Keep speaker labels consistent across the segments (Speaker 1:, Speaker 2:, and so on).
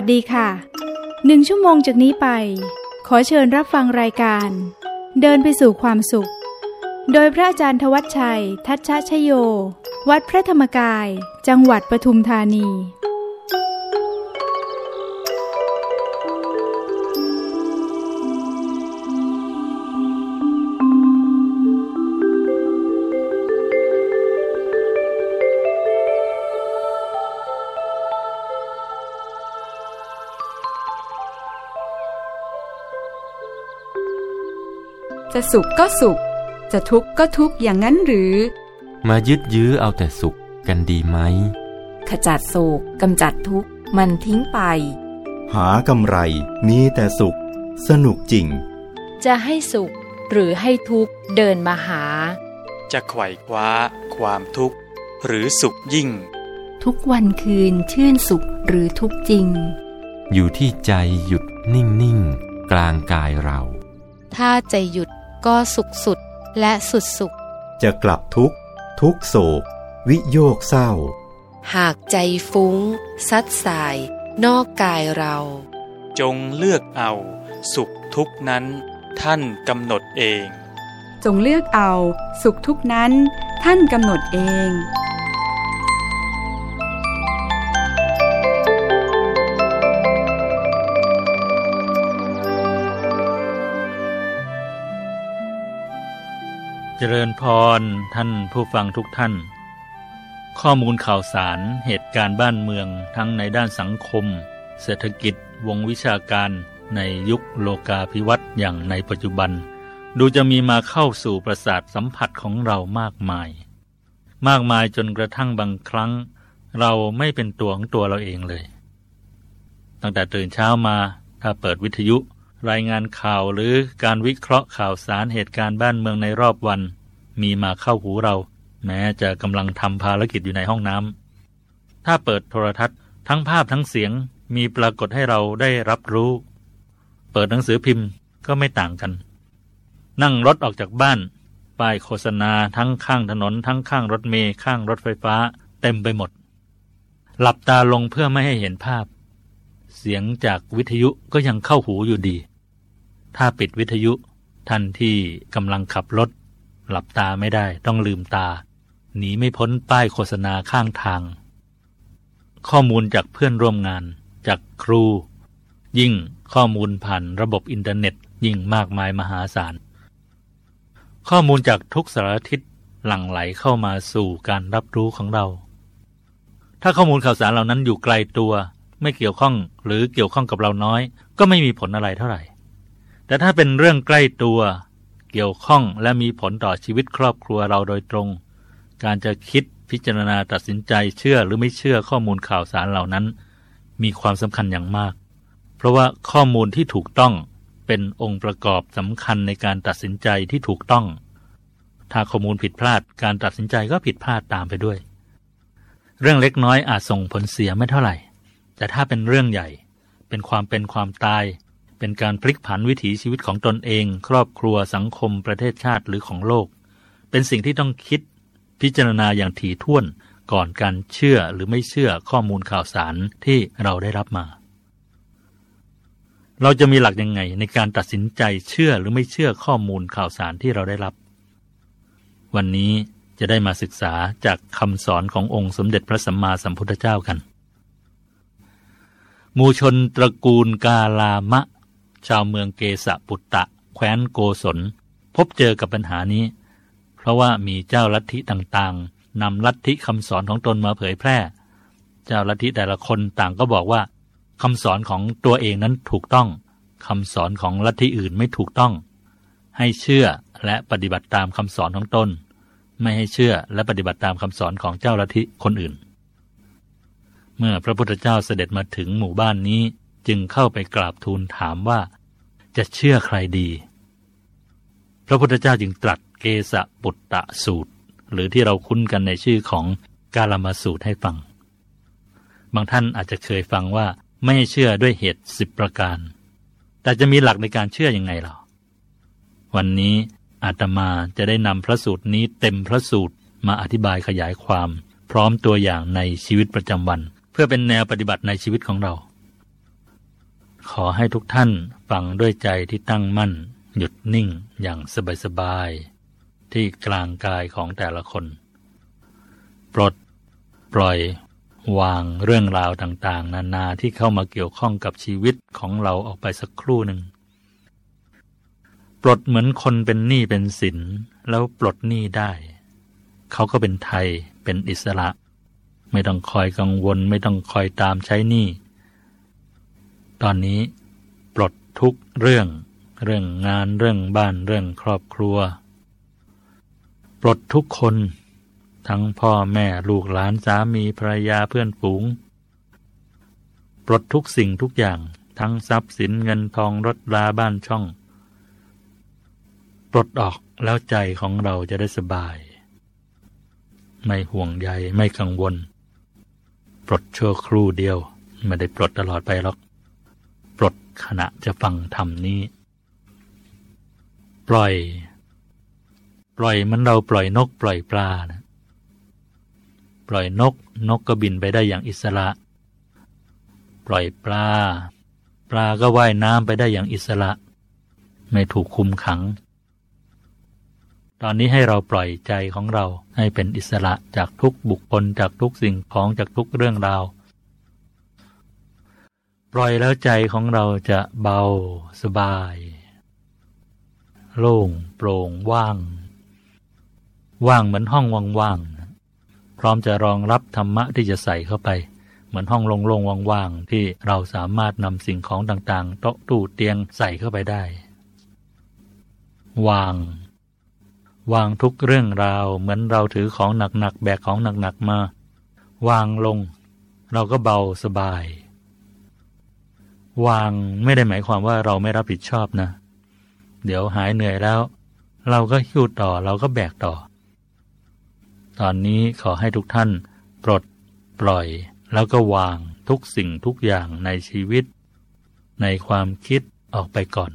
Speaker 1: สดีค่ะหนึ่งชั่วโมงจากนี้ไป ขอเชิญรับฟังรายการ เดินไปสู่ความสุข โดยพระอาจารย์ทวัชชัย ทัชชะชโย วัดพระธรรมกาย จังหวัดปทุมธานี
Speaker 2: จะสุขก็สุข จะทุกข์ก็ทุกข์อย่างนั้นหรือ
Speaker 3: มายึดยื้อเอาแต่สุขกันดีไหม
Speaker 4: ขจัดโศกกำจัดทุกข์มันทิ้งไป
Speaker 5: หากำไรมีแต่สุข สนุกจริง
Speaker 6: จะให้สุขหรือให้ทุกข์เดินมาหา
Speaker 7: จะไขว่คว้า ความทุกข์ หรือสุขยิ่ง
Speaker 8: ทุกวันคืนชื่นสุขหรือทุกข์จริง
Speaker 3: อยู่ที่ใจหยุดนิ่งนิ่งกลางกายเรา
Speaker 6: ถ้าใจหยุด ก็สุขสุดและสุดสุข
Speaker 5: จะกลับทุกข์ทุกโศก วิโยกเศร้า
Speaker 9: หากใจฟุ้ง ซัดสาย นอกกายเรา
Speaker 7: จงเลือกเอา สุขทุกนั้น ท่านกำหนดเอง
Speaker 2: จงเลือกเอา สุขทุกนั้น ท่านกำหนดเอง
Speaker 10: เจริญพรท่านผู้ฟังทุกท่าน ข้อมูลข่าวสารเหตุการณ์บ้านเมืองทั้งในด้านสังคม เศรษฐกิจวงวิชาการในยุคโลกาภิวัตน์อย่างในปัจจุบัน ดูจะมีมาเข้าสู่ประสาทสัมผัสของเรามากมาย มากมายจนกระทั่งบางครั้ง เราไม่เป็นตัวของตัวเราเองเลย ตั้งแต่ตื่นเช้ามาถ้าเปิดวิทยุ รายงานข่าวหรือการวิเคราะห์ข่าวสารเหตุการณ์บ้านเมืองในรอบวัน มีมาเข้าหูเรา แม้จะกำลังทำภารกิจอยู่ในห้องน้ำถ้าเปิดโทรทัศน์ ทั้งภาพทั้งเสียงมีปรากฏให้เราได้รับรู้ เปิดหนังสือพิมพ์ก็ไม่ต่างกัน นั่งรถออกจากบ้าน ป้ายโฆษณาทั้งข้างถนน ทั้งข้างรถเมล์ข้างรถไฟฟ้า เต็มไปหมด หลับตาลงเพื่อไม่ให้เห็นภาพ เสียงจากวิทยุก็ยังเข้าหูอยู่ดี ถ้าปิดวิทยุ ท่านที่กำลังขับรถ หลับตาไม่ได้ต้องลืมตา หนีไม่พ้นป้ายโฆษณาข้างทาง ข้อมูลจากเพื่อนร่วมงาน จากครู ยิ่งข้อมูลผ่านระบบอินเทอร์เน็ต ยิ่งมากมายมหาศาล ข้อมูลจากทุกสารทิศหลั่งไหลเข้ามาสู่การรับรู้ของเรา ถ้าข้อมูลข่าวสารเหล่านั้นอยู่ไกลตัว ไม่เกี่ยวข้องหรือเกี่ยวข้องกับเราน้อย ก็ไม่มีผลอะไรเท่าไหร่ แต่ถ้าเป็นเรื่องใกล้ตัว เกี่ยวข้องและมีผลต่อชีวิตครอบครัวเราโดยตรง การจะคิดพิจารณาตัดสินใจเชื่อหรือไม่เชื่อข้อมูลข่าวสารเหล่านั้น มีความสำคัญอย่างมาก เพราะว่าข้อมูลที่ถูกต้องเป็นองค์ประกอบสำคัญในการตัดสินใจที่ถูกต้อง ถ้าข้อมูลผิดพลาดการตัดสินใจก็ผิดพลาดตามไปด้วย เรื่องเล็กน้อยอาจส่งผลเสียไม่เท่าไหร่ แต่ถ้าเป็นเรื่องใหญ่ เป็นความเป็นความตาย เป็นการพลิกผันวิถีชีวิตของตนเอง ครอบครัวสังคมประเทศชาติหรือของโลก เป็นสิ่งที่ต้องคิด พิจารณาอย่างถี่ถ้วนก่อนการเชื่อหรือไม่เชื่อข้อมูลข่าวสารที่เราได้รับมา เราจะมีหลักยังไงในการตัดสินใจเชื่อหรือไม่เชื่อข้อมูลข่าวสารที่เราได้รับ วันนี้จะได้มาศึกษาจากคำสอนขององค์สมเด็จพระสัมมาสัมพุทธเจ้ากัน มูชนตระกูลกาลามะ ชาวเมืองเกสะปุตตะ แคว้นโกศล พบเจอกับปัญหานี้ เพราะว่ามีเจ้าลัทธิต่างๆนำลัทธิคำสอนของตนมาเผยแพร่ เจ้าลัทธิแต่ละคนต่างก็บอกว่าคำสอนของตัวเองนั้นถูกต้องคำสอนของลัทธิอื่นไม่ถูกต้อง ให้เชื่อและปฏิบัติตามคำสอนของตน ไม่ให้เชื่อและปฏิบัติตามคำสอนของเจ้าลัทธิคนอื่น เมื่อพระพุทธเจ้าเสด็จมาถึงหมู่บ้านนี้จึงเข้าไปกราบทูลถามว่า จะเชื่อใครดี พระพุทธเจ้าจึงตรัสเกสะปุตตะสูตร หรือที่เราคุ้นกันในชื่อของกาลมาสูตรให้ฟัง บางท่านอาจจะเคยฟังว่าไม่เชื่อด้วยเหตุสิบประการ แต่จะมีหลักในการเชื่ออยังไงหรอวันนี้อาตมาจะได้นำพระสูตรนี้เต็มพระสูตรมาอธิบายขยายความ พร้อมตัวอย่างในชีวิตประจำวัน เพื่อเป็นแนวปฏิบัติในชีวิตของเรา ขอให้ทุกท่านฟังด้วยใจที่ตั้งมั่น หยุดนิ่งอย่างสบายๆ ที่กลางกายของแต่ละคน ปลด ปล่อย วางเรื่องราวต่างๆ นานาที่เข้ามาเกี่ยวข้องกับชีวิตของเราออกไปสักครู่หนึ่ง ปลดเหมือนคนเป็นหนี้เป็นสินแล้วปลดหนี้ได้ เขาก็เป็นไทยเป็นอิสระ ไม่ต้องคอยกังวล ไม่ต้องคอยตามใช้หนี้ ตอนนี้ ปลดทุกเรื่อง เรื่องงานเรื่องบ้านเรื่องครอบครัว ปลดทุกคน ทั้งพ่อแม่ลูกหลานสามีภรรยาเพื่อนฝูง ปลดทุกสิ่งทุกอย่าง ทั้งทรัพย์สินเงินทองรถราบ้านช่อง ปลดออกแล้วใจของเราจะได้สบาย ไม่ห่วงใยไม่กังวล ปลดชั่วครู่เดียวไม่ได้ปลดตลอดไปหรอก ปลดขณะจะฟังธรรมนี้ ปล่อย ปล่อยมันเราปล่อยนกปล่อยปลานะปล่อยนกนกก็บินไปได้อย่างอิสระ ปล่อยปลา ปลาก็ว่ายน้ำไปได้อย่างอิสระ ไม่ถูกคุมขัง ตอนนี้ให้เราปล่อยใจของเราให้เป็นอิสระจากทุกบุคคลจากทุกสิ่งของจากทุกเรื่องราว ปล่อยแล้วใจของเราจะเบาสบาย โล่งโปร่งว่าง ว่างเหมือนห้องว่างๆพร้อมจะรองรับธรรมะที่จะใส่เข้าไป เหมือนห้องโล่งๆว่างๆที่เราสามารถนำสิ่งของต่างๆโต๊ะตู้เตียงใส่เข้าไปได้ วาง วางทุกเรื่องราวเหมือนเราถือของหนักๆแบกของหนักๆมา วางลง เราก็เบาสบาย วางไม่ได้หมายความว่าเราไม่รับผิดชอบนะ เดี๋ยวหายเหนื่อยแล้ว เราก็หิ้วต่อเราก็แบกต่อ ตอนนี้ขอให้ทุกท่าน ปลดปล่อย แล้วก็วางทุกสิ่งทุกอย่างในชีวิต ในความคิดออกไปก่อน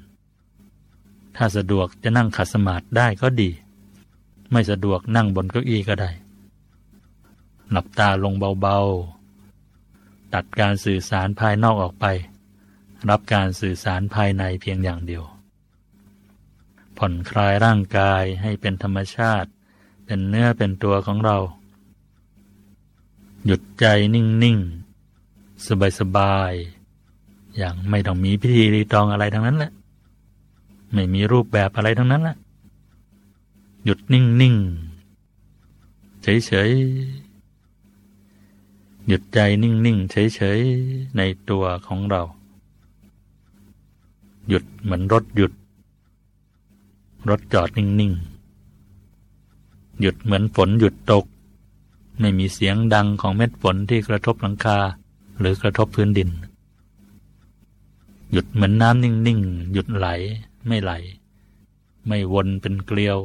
Speaker 10: ถ้าสะดวกจะนั่งขัดสมาธิได้ก็ดี ไม่สะดวกนั่งบนเก้าอี้ก็ได้ หลับตาลงเบาๆ ตัดการสื่อสารภายนอกออกไป รับการสื่อสารภายในเพียงอย่างเดียว ผ่อนคลายร่างกายให้เป็นธรรมชาติ เป็นเนื้อเป็นตัวของเรา หยุดใจนิ่ง ๆ สบาย ๆ อย่างไม่ต้องมีพิธีรีตองอะไรทั้งนั้นแหละ ไม่มีรูปแบบอะไรทั้งนั้นแหละ หยุดนิ่ง ๆ เฉย ๆหยุดใจนิ่ง ๆ เฉย ๆ ในตัวของเรา หยุดเหมือนรถหยุด รถจอดนิ่งๆ หยุดเหมือนฝนหยุดตก ไม่มีเสียงดังของเม็ดฝนที่กระทบหลังคาหรือกระทบพื้นดิน หยุดเหมือนน้ำนิ่งๆ หยุดไหลไม่ไหล ไม่วนเป็นเกลียว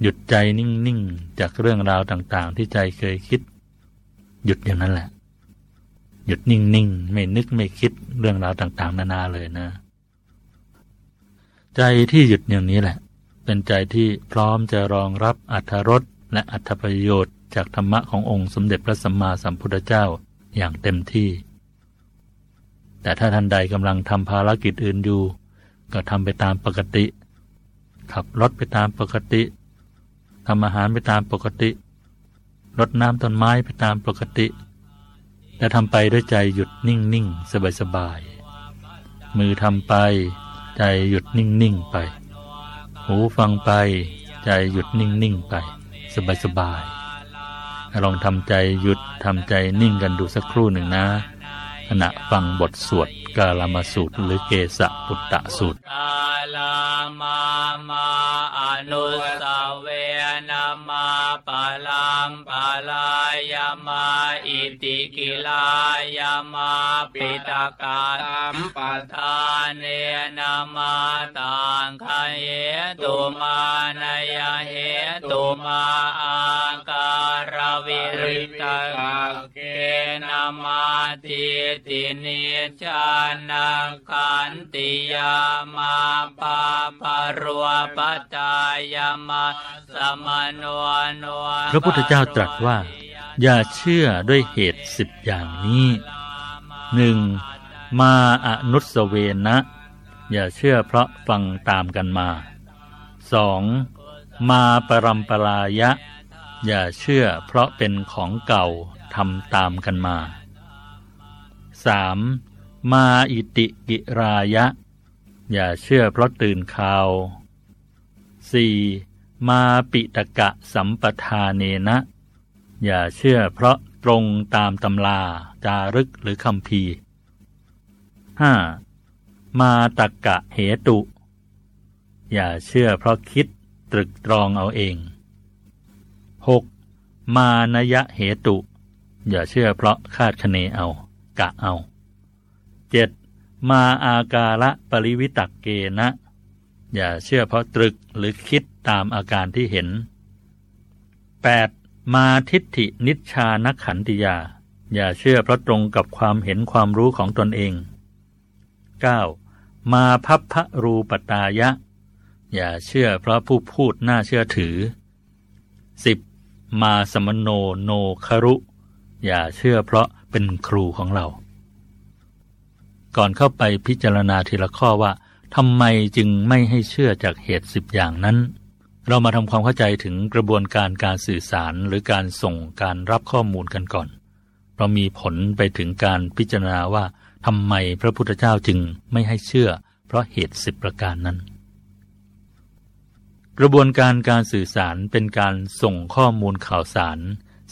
Speaker 10: หยุดใจนิ่งๆ จากเรื่องราวต่างๆ ที่ใจเคยคิด หยุดอย่างนั้นแหละ หยุดนิ่งๆ ไม่นึกไม่คิดเรื่องราวต่างๆ นานาเลยนะ ใจที่หยุดอย่างนี้แหละ เป็นใจที่พร้อมจะรองรับอัธรสและอัธประโยชน์ จากธรรมะขององค์สมเด็จพระสัมมาสัมพุทธเจ้าอย่างเต็มที่ แต่ถ้าท่านใดกำลังทำภารกิจอื่นอยู่ ก็ทำไปตามปกติ ขับรถไปตามปกติทำอาหารไปตามปกติรดน้ำต้นไม้ไปตามปกติ และทำไปด้วยใจหยุดนิ่งนิ่งสบายสบายมือทำไป ใจหยุดนิ่งนิ่งไป หูฟังไป ใจหยุดนิ่งนิ่งไป สบายสบายลองทำใจหยุดทำใจนิ่งกันดูสักครู่หนึ่งนะขณะฟังบทสวดกาลามาสูตร หรือเกสะปุตตะสูตร ติกิลายามาปิตากาตัมปัฏานเนนามาตังคเยตุมานายเหตุมาอาการวิริตาเกนามาติตินิจานังคันติยามาปาปารวปัจายามาสมโนโนพระพุทธเจ้าตรัสว่า อย่าเชื่อด้วยเหตุสิบอย่างนี้หนึ่งมาอนุสเวนะ อย่าเชื่อเพราะฟังตามกันมา 2. มาปรัมปรายะ อย่าเชื่อเพราะเป็นของเก่าทำตามกันมา 3. มมาอิติกิรายะ อย่าเชื่อเพราะตื่นข่าว 4. มาปิตกะสัมปทาเนนะ อย่าเชื่อเพราะตรงตามตำลาจารึกหรือคำพี 5. มาตักกะเหตุ อย่าเชื่อเพราะคิดตรึกตรองเอาเอง 6. มานยะเหตุ อย่าเชื่อเพราะคาดคะเนเอา กะเอา 7. มาอากาละปริวิตักเกนะ อย่าเชื่อเพราะตรึกหรือคิดตามอาการที่เห็น 8. มาทิฏฐินิชานขันติยา อย่าเชื่อเพราะตรงกับความเห็นความรู้ของตนเอง 9. มาพัพพรูปตายะ อย่าเชื่อเพราะผู้พูดน่าเชื่อถือ 10. มาสมโนโนครุ อย่าเชื่อเพราะเป็นครูของเรา ก่อนเข้าไปพิจารณาทีละข้อว่าทำไมจึงไม่ให้เชื่อจากเหตุสิบอย่างนั้น เรามาทำความเข้าใจถึงกระบวนการการสื่อสารหรือการส่งการรับข้อมูลกันก่อนเรามีผลไปถึงการพิจารณาว่าทำไมพระพุทธเจ้าจึงไม่ให้เชื่อ เพราะเหตุสิบประการนั้น กระบวนการการสื่อสารเป็นการส่งข้อมูลข่าวสาร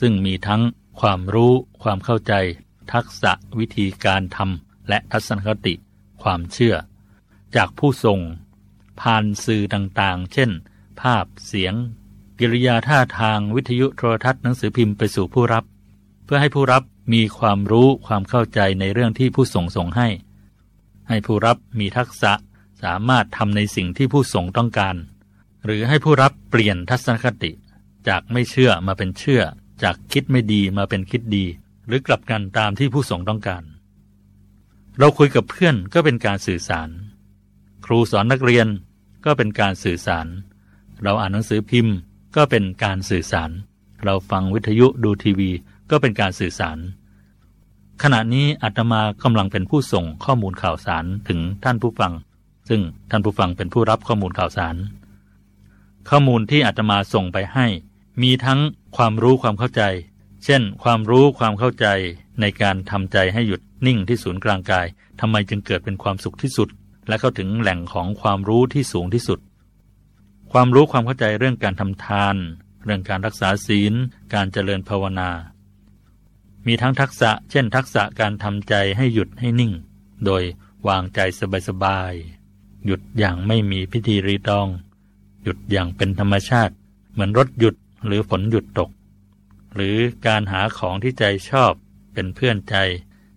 Speaker 10: ซึ่งมีทั้งความรู้ ความเข้าใจ ทักษะวิธีการทำและทัศนคติ ความเชื่อ จากผู้ส่งผ่านสื่อต่างๆ เช่น ภาพ เสียง กิริยาท่าทางวิทยุโทรทัศน์หนังสือพิมพ์ไปสู่ผู้รับ เพื่อให้ผู้รับมีความรู้ความเข้าใจในเรื่องที่ผู้ส่งส่งให้ ให้ผู้รับมีทักษะสามารถทำในสิ่งที่ผู้ส่งต้องการ หรือให้ผู้รับเปลี่ยนทัศนคติ จากไม่เชื่อมาเป็นเชื่อ จากคิดไม่ดีมาเป็นคิดดี หรือกลับกันตามที่ผู้ส่งต้องการ เราคุยกับเพื่อนก็เป็นการสื่อสาร ครูสอนนักเรียนก็เป็นการสื่อสาร เราอ่านหนังสือพิมพ์ก็เป็นการสื่อสาร เราฟังวิทยุดูทีวีก็เป็นการสื่อสาร ขณะนี้อาตมากำลังเป็นผู้ส่งข้อมูลข่าวสารถึงท่านผู้ฟัง ซึ่งท่านผู้ฟังเป็นผู้รับข้อมูลข่าวสาร ข้อมูลที่อาตมาส่งไปให้ มีทั้งความรู้ความเข้าใจ เช่น ความรู้ความเข้าใจในการทำใจให้หยุดนิ่งที่ศูนย์กลางกายทำไมจึงเกิดเป็นความสุขที่สุด และเข้าถึงแหล่งของความรู้ที่สูงที่สุด ความรู้ความเข้าใจเรื่องการทำทาน เรื่องการรักษาศีล การเจริญภาวนา มีทั้งทักษะ เช่น ทักษะการทำใจให้หยุดให้นิ่ง โดยวางใจสบายๆ หยุดอย่างไม่มีพิธีรีตอง หยุดอย่างเป็นธรรมชาติ เหมือนรถหยุดหรือฝนหยุดตก หรือการหาของที่ใจชอบเป็นเพื่อนใจ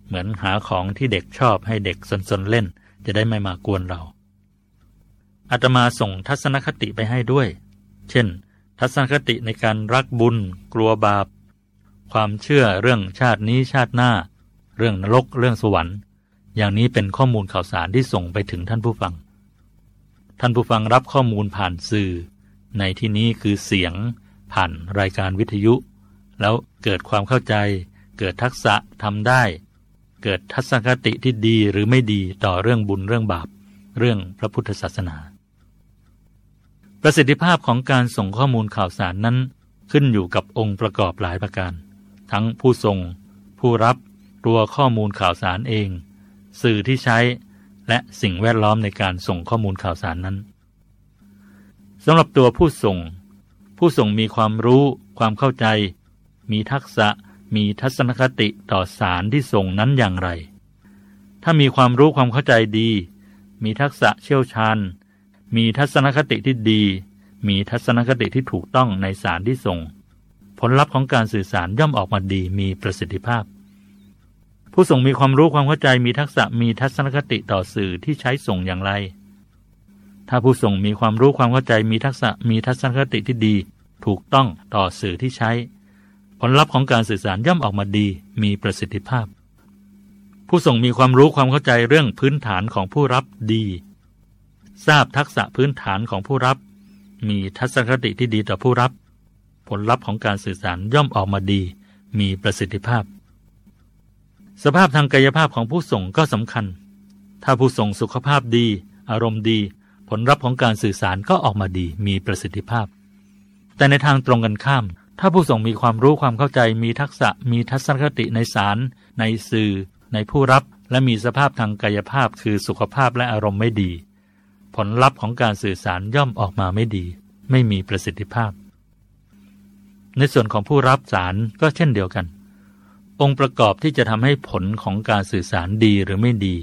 Speaker 10: เหมือนหาของที่เด็กชอบให้เด็กสนๆเล่น จะได้ไม่มากวนเรา อาตมาส่งทัศนคติไปให้ด้วย เช่น ทัศนคติในการรักบุญ กลัวบาป ความเชื่อเรื่องชาตินี้ชาติหน้า เรื่องนรกเรื่องสวรรค์ อย่างนี้เป็นข้อมูลข่าวสารที่ส่งไปถึงท่านผู้ฟัง ท่านผู้ฟังรับข้อมูลผ่านสื่อ ในที่นี้คือเสียง ผ่านรายการวิทยุ แล้วเกิดความเข้าใจ เกิดทักษะทำได้ เกิดทัศนคติที่ดีหรือไม่ดีต่อเรื่องบุญเรื่องบาป เรื่องพระพุทธศาสนา ประสิทธิภาพของการส่งข้อมูลข่าวสารนั้น ขึ้นอยู่กับองค์ประกอบหลายประการ ทั้งผู้ส่ง ผู้รับตัวข้อมูลข่าวสารเอง สื่อที่ใช้ และสิ่งแวดล้อมในการส่งข้อมูลข่าวสารนั้นสำหรับตัวผู้ส่ง ผู้ส่งมีความรู้ ความเข้าใจ มีทักษะ มีทัศนคติต่อสารที่ส่งนั้นอย่างไร ถ้ามีความรู้ความเข้าใจดี มีทักษะเชี่ยวชาญ มีทัศนคติที่ดี มีทัศนคติที่ถูกต้องในสารที่ส่ง ผลลัพธ์ของการสื่อสารย่อมออกมาดีมีประสิทธิภาพ ผู้ส่งมีความรู้ความเข้าใจมีทักษะมีทัศนคติต่อสื่อที่ใช้ส่งอย่างไร ถ้าผู้ส่งมีความรู้ความเข้าใจมีทักษะมีทัศนคติที่ดี ถูกต้องต่อสื่อที่ใช้ ผลลัพธ์ของการสื่อสารย่อมออกมาดีมีประสิทธิภาพผู้ส่งมีความรู้ความเข้าใจเรื่องพื้นฐานของผู้รับดี ทราบทักษะพื้นฐานของผู้รับ มีทัศนคติที่ดีต่อผู้รับ ผลลัพธ์ของการสื่อสารย่อมออกมาดี มีประสิทธิภาพ สภาพทางกายภาพของผู้ส่งก็สำคัญ ถ้าผู้ส่งสุขภาพดี อารมณ์ดี ผลลัพธ์ของการสื่อสารก็ออกมาดี มีประสิทธิภาพ แต่ในทางตรงกันข้าม ถ้าผู้ส่งมีความรู้ความเข้าใจ มีทักษะ มีทัศนคติในสาร ในสื่อ ในผู้รับ และมีสภาพทางกายภาพคือสุขภาพและอารมณ์ไม่ดี ผลลัพธ์ของการสื่อสารย่อมออกมาไม่ดี ไม่มีประสิทธิภาพ ในส่วนของผู้รับสารก็เช่นเดียวกัน องค์ประกอบที่จะทำให้ผลของการสื่อสารดีหรือไม่ดี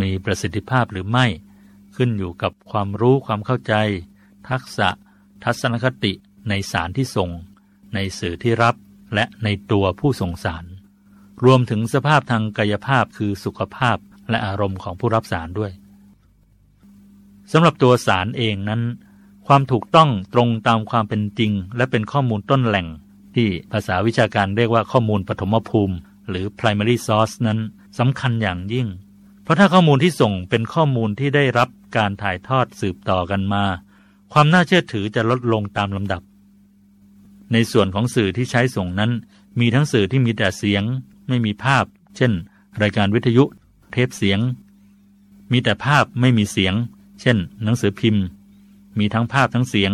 Speaker 10: มีประสิทธิภาพหรือไม่ ขึ้นอยู่กับความรู้ความเข้าใจ ทักษะ ทัศนคติในสารที่ส่ง ในสื่อที่รับและในตัวผู้ส่งสาร รวมถึงสภาพทางกายภาพคือสุขภาพและอารมณ์ของผู้รับสารด้วย สำหรับตัวสารเองนั้น ความถูกต้องตรงตามความเป็นจริง และเป็นข้อมูลต้นแหล่ง ที่ภาษาวิชาการเรียกว่าข้อมูลปฐมภูมิ หรือ primary source นั้นสำคัญอย่างยิ่ง เพราะถ้าข้อมูลที่ส่งเป็นข้อมูลที่ได้รับการถ่ายทอดสืบต่อกันมา ความน่าเชื่อถือจะลดลงตามลำดับ ในส่วนของสื่อที่ใช้ส่งนั้น มีทั้งสื่อที่มีแต่เสียง ไม่มีภาพ เช่น รายการวิทยุ เทปเสียง มีแต่ภาพไม่มีเสียง เช่น หนังสือพิมพ์ มีทั้งภาพทั้งเสียง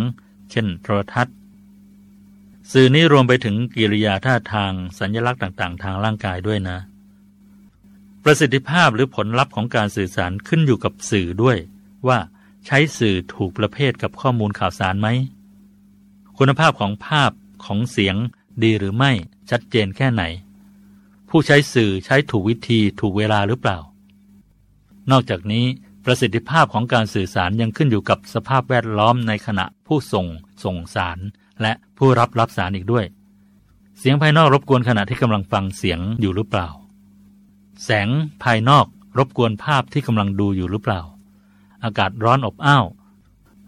Speaker 10: เช่น โทรทัศน์ สื่อนี้รวมไปถึงกิริยาท่าทางสัญญลักษณ์ต่าง ๆ ทางร่างกายด้วยนะ ประสิทธิภาพหรือผลลัพธ์ของการสื่อสารขึ้นอยู่กับสื่อด้วย ว่าใช้สื่อถูกประเภทกับข้อมูลข่าวสารไหมคุณภาพของภาพของเสียงดีหรือไม่ชัดเจนแค่ไหน ผู้ใช้สื่อใช้ถูกวิธีถูกเวลาหรือเปล่า นอกจากนี้ ประสิทธิภาพของการสื่อสารยังขึ้นอยู่กับสภาพแวดล้อมในขณะผู้ส่งส่งสาร และผู้รับรับสารอีกด้วย เสียงภายนอกรบกวนขณะที่กำลังฟังเสียงอยู่หรือเปล่า แสงภายนอกรบกวนภาพที่กำลังดูอยู่หรือเปล่า อากาศร้อนอบอ้าว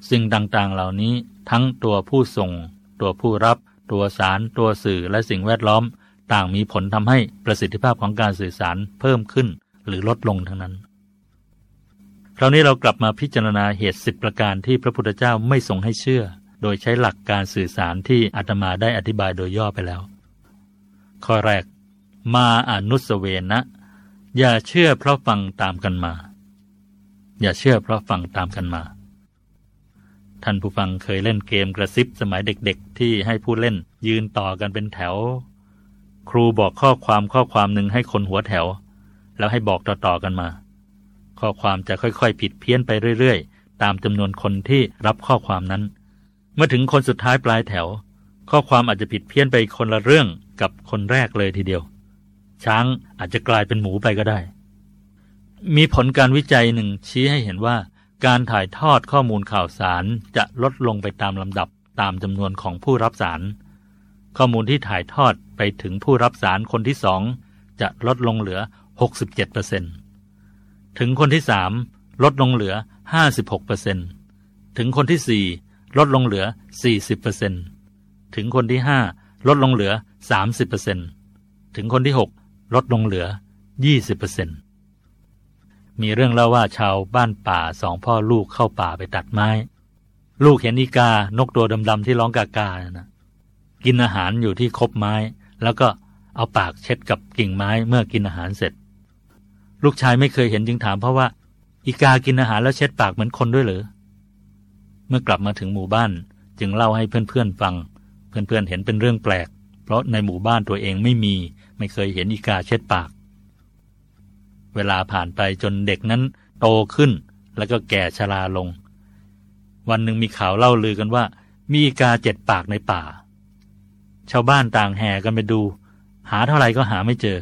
Speaker 10: สิ่งต่างๆเหล่านี้ทั้งตัวผู้ส่ง ตัวผู้รับ ตัวสาร ตัวสื่อและสิ่งแวดล้อม ต่างมีผลทำให้ประสิทธิภาพของการสื่อสารเพิ่มขึ้นหรือลดลงทั้งนั้น คราวนี้เรากลับมาพิจารณาเหตุสิบประการที่พระพุทธเจ้าไม่ทรงให้เชื่อ โดยใช้หลักการสื่อสารที่อาตมาได้อธิบายโดยย่อไปแล้ว ข้อแรก มาอนุสเวนะ อย่าเชื่อเพราะฟังตามกันมา อย่าเชื่อเพราะฟังตามกันมา ท่านผู้ฟังเคยเล่นเกมกระซิบสมัยเด็กๆ ที่ให้ผู้เล่น ยืนต่อกันเป็นแถว ครูบอกข้อความข้อความหนึ่งให้คนหัวแถว แล้วให้บอกต่อๆกันมา ข้อความจะค่อยๆ ผิดเพี้ยนไปเรื่อยๆ ตามจำนวนคนที่รับข้อความนั้น เมื่อถึงคนสุดท้ายปลายแถว ข้อความอาจจะผิดเพี้ยนไปคนละเรื่องกับคนแรกเลยทีเดียว ช้างอาจจะกลายเป็นหมูไปก็ได้ มีผลการวิจัยหนึ่งชี้ให้เห็นว่า การถ่ายทอดข้อมูลข่าวสารจะลดลงไปตามลำดับตามจำนวนของผู้รับสาร ข้อมูลที่ถ่ายทอดไปถึงผู้รับสารคนที่สองจะลดลงเหลือ 67% ถึงคนที่สามลดลงเหลือ 56%ถึงคนที่สี่ลดลงเหลือ 40%ถึงคนที่ห้าลดลงเหลือ 30%ถึงคนที่หกลดลงเหลือ 20%มีเรื่องเล่าว่าชาวบ้านป่าสองพ่อลูกเข้าป่าไปตัดไม้ ลูกเห็นอีกานกตัวดำๆที่ร้องกากานะกินอาหารอยู่ที่คบไม้ แล้วก็เอาปากเช็ดกับกิ่งไม้เมื่อกินอาหารเสร็จ ลูกชายไม่เคยเห็นจึงถามเพราะว่า อีกากินอาหารแล้วเช็ดปากเหมือนคนด้วยหรือเมื่อกลับมาถึงหมู่บ้านจึงเล่าให้เพื่อนๆฟัง เพื่อนๆเห็นเป็นเรื่องแปลก เพราะในหมู่บ้านตัวเองไม่มี ไม่เคยเห็นอีกาเช็ดปาก เวลาผ่านไปจนเด็กนั้นโตขึ้นแล้วก็แก่ชราลง วันหนึ่งมีข่าวเล่าลือกันว่า มีอีกาเจ็ดปากในป่า ชาวบ้านต่างแห่กันไปดู หาเท่าไหร่ก็หาไม่เจอ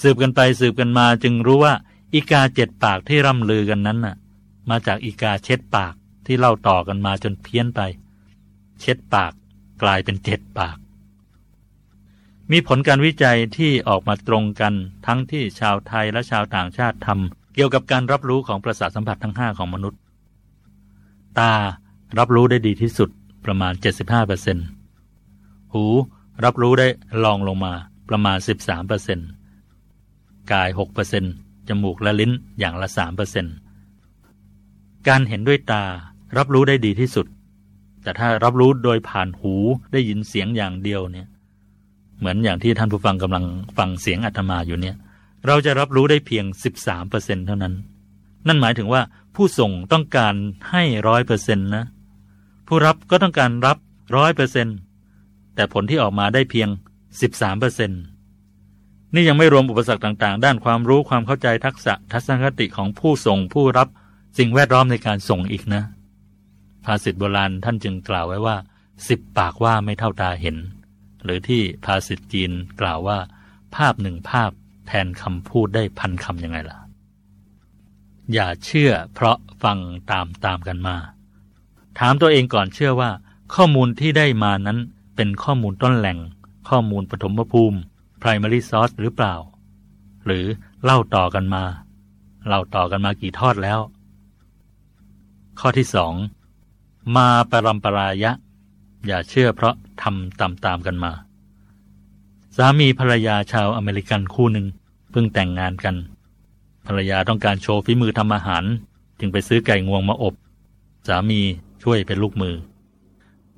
Speaker 10: สืบกันไปสืบกันมาจึงรู้ว่าอีกาเจ็ดปากที่ร่ำลือกันนั้นน่ะ มาจากอีกาเช็ดปากที่เล่าต่อกันมาจนเพี้ยนไป เช็ดปากกลายเป็นเจ็ดปาก มีผลการวิจัยที่ออกมาตรงกันทั้งที่ชาวไทยและชาวต่างชาติทำเกี่ยวกับการรับรู้ของประสาทสัมผัสทั้งห้าของมนุษย์ ตารับรู้ได้ดีที่สุดประมาณ 75%หูรับรู้ได้ลองลงมาประมาณ 13% กาย 6%จมูกและลิ้นอย่างละ 3%การเห็นด้วยตารับรู้ได้ดีที่สุด แต่ถ้ารับรู้โดยผ่านหูได้ยินเสียงอย่างเดียวเนี่ย เหมือนอย่างที่ท่านผู้ฟังกำลังฟังเสียงอาตมาอยู่เนี่ย เราจะรับรู้ได้เพียง 13เปอร์เซ็นเท่านั้น นั่นหมายถึงว่าผู้ส่งต้องการให้ร้อยเปอร์เซ็นต์นะ ผู้รับก็ต้องการรับร้อยเปอร์เซ็นต์แต่ผลที่ออกมาได้เพียง13เปอร์เซ็นต์ นี่ยังไม่รวมอุปสรรคต่างๆ ด้านความรู้ความเข้าใจทักษะทัศนคติของผู้ส่งผู้รับสิ่งแวดล้อมในการส่งอีกนะ ภาษิตโบราณท่านจึงกล่าวไว้ว่าสิบปากว่าไม่เท่าตาเห็น หรือที่ภาษิตจีนกล่าวว่า ภาพหนึ่งภาพแทนคำพูดได้พันคำยังไงล่ะ อย่าเชื่อเพราะฟังตามตามกันมา ถามตัวเองก่อนเชื่อว่า ข้อมูลที่ได้มานั้นเป็นข้อมูลต้นแหล่ง ข้อมูลปฐมภูมิ primary source หรือเปล่า หรือเล่าต่อกันมา เล่าต่อกันมากี่ทอดแล้ว ข้อที่สองมาปรำปรายะ อย่าเชื่อเพราะทำตามตามกันมา สามีภรรยาชาวอเมริกันคู่หนึ่งเพิ่งแต่งงานกัน ภรรยาต้องการโชว์ฝีมือทำอาหาร จึงไปซื้อไก่งวงมาอบ สามีช่วยเป็นลูกมือ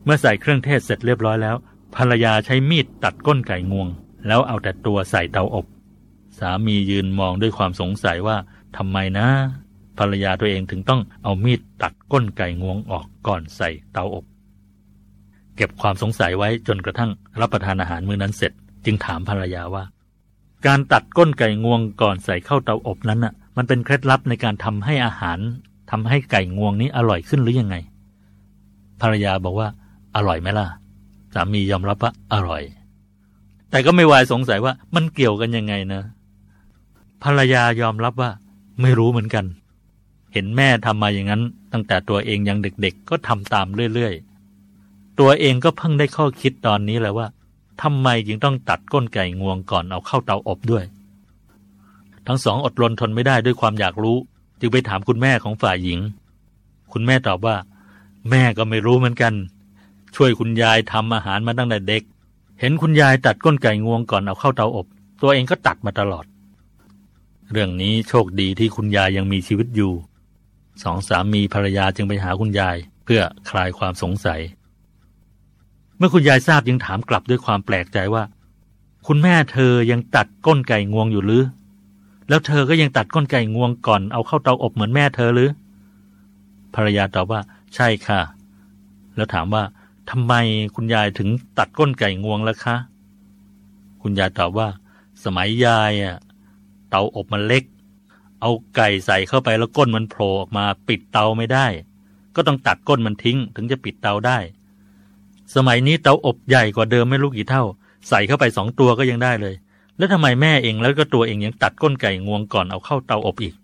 Speaker 10: เมื่อใส่เครื่องเทศเสร็จเรียบร้อยแล้ว ภรรยาใช้มีดตัดก้นไก่งวง แล้วเอาแต่ตัวใส่เตาอบ สามียืนมองด้วยความสงสัยว่าทำไมนะ ภรรยาตัวเองถึงต้องเอามีดตัดก้นไก่งวงออกก่อนใส่เตาอบ เก็บความสงสัยไว้จนกระทั่งรับประทานอาหารมื้อนั้นเสร็จ จึงถามภรรยาว่า การตัดก้นไก่งวงก่อนใส่เข้าเตาอบนั้นน่ะ มันเป็นเคล็ดลับในการทำให้อาหารทำให้ไก่งวงนี้อร่อยขึ้นหรือยังไง ภรรยาบอกว่า อร่อยไหมล่ะสามียอมรับว่าอร่อย แต่ก็ไม่วายสงสัยว่ามันเกี่ยวกันยังไงนะ ภรรยายอมรับว่า ไม่รู้เหมือนกัน เห็นแม่ทำมาอย่างนั้น ตั้งแต่ตัวเองยังเด็กๆ ก็ทำตามเรื่อยๆ ตัวเองก็เพิ่งได้ข้อคิดตอนนี้แหละว่าทำไมจึงต้องตัดก้นไก่งวงก่อนเอาเข้าเตาอบด้วย ทั้งสองอดรนทนไม่ได้ด้วยความอยากรู้ จึงไปถามคุณแม่ของฝ่ายหญิง คุณแม่ตอบว่า แม่ก็ไม่รู้เหมือนกัน ช่วยคุณยายทำอาหารมาตั้งแต่เด็ก เห็นคุณยายตัดก้นไก่งวงก่อนเอาเข้าเตาอบ ตัวเองก็ตัดมาตลอด เรื่องนี้โชคดีที่คุณยายยังมีชีวิตอยู่ สองสามีภรรยาจึงไปหาคุณยายเพื่อคลายความสงสัย เมื่อคุณยายทราบยังถามกลับด้วยความแปลกใจว่า คุณแม่เธอยังตัดก้นไก่งวงอยู่หรือ แล้วเธอก็ยังตัดก้นไก่งวงก่อนเอาเข้าเตาอบเหมือนแม่เธอหรือ ภรรยาตอบว่า ใช่ค่ะ แล้วถามว่า ทำไมคุณยายถึงตัดก้นไก่งวงล่ะคะ คุณยายตอบว่า สมัยยายอะเตาอบมันเล็ก เอาไก่ใส่เข้าไปแล้วก้นมันโผล่ออกมาปิดเตาไม่ได้ ก็ต้องตัดก้นมันทิ้ง ถึงจะปิดเตาได้ สมัยนี้เตาอบใหญ่กว่าเดิมไม่รู้กี่เท่า ใส่เข้าไปสองตัวก็ยังได้เลย แล้วทำไมแม่เองแล้วก็ตัวเองยังตัดก้นไก่งวงก่อนเอาเข้าเตาอบอีก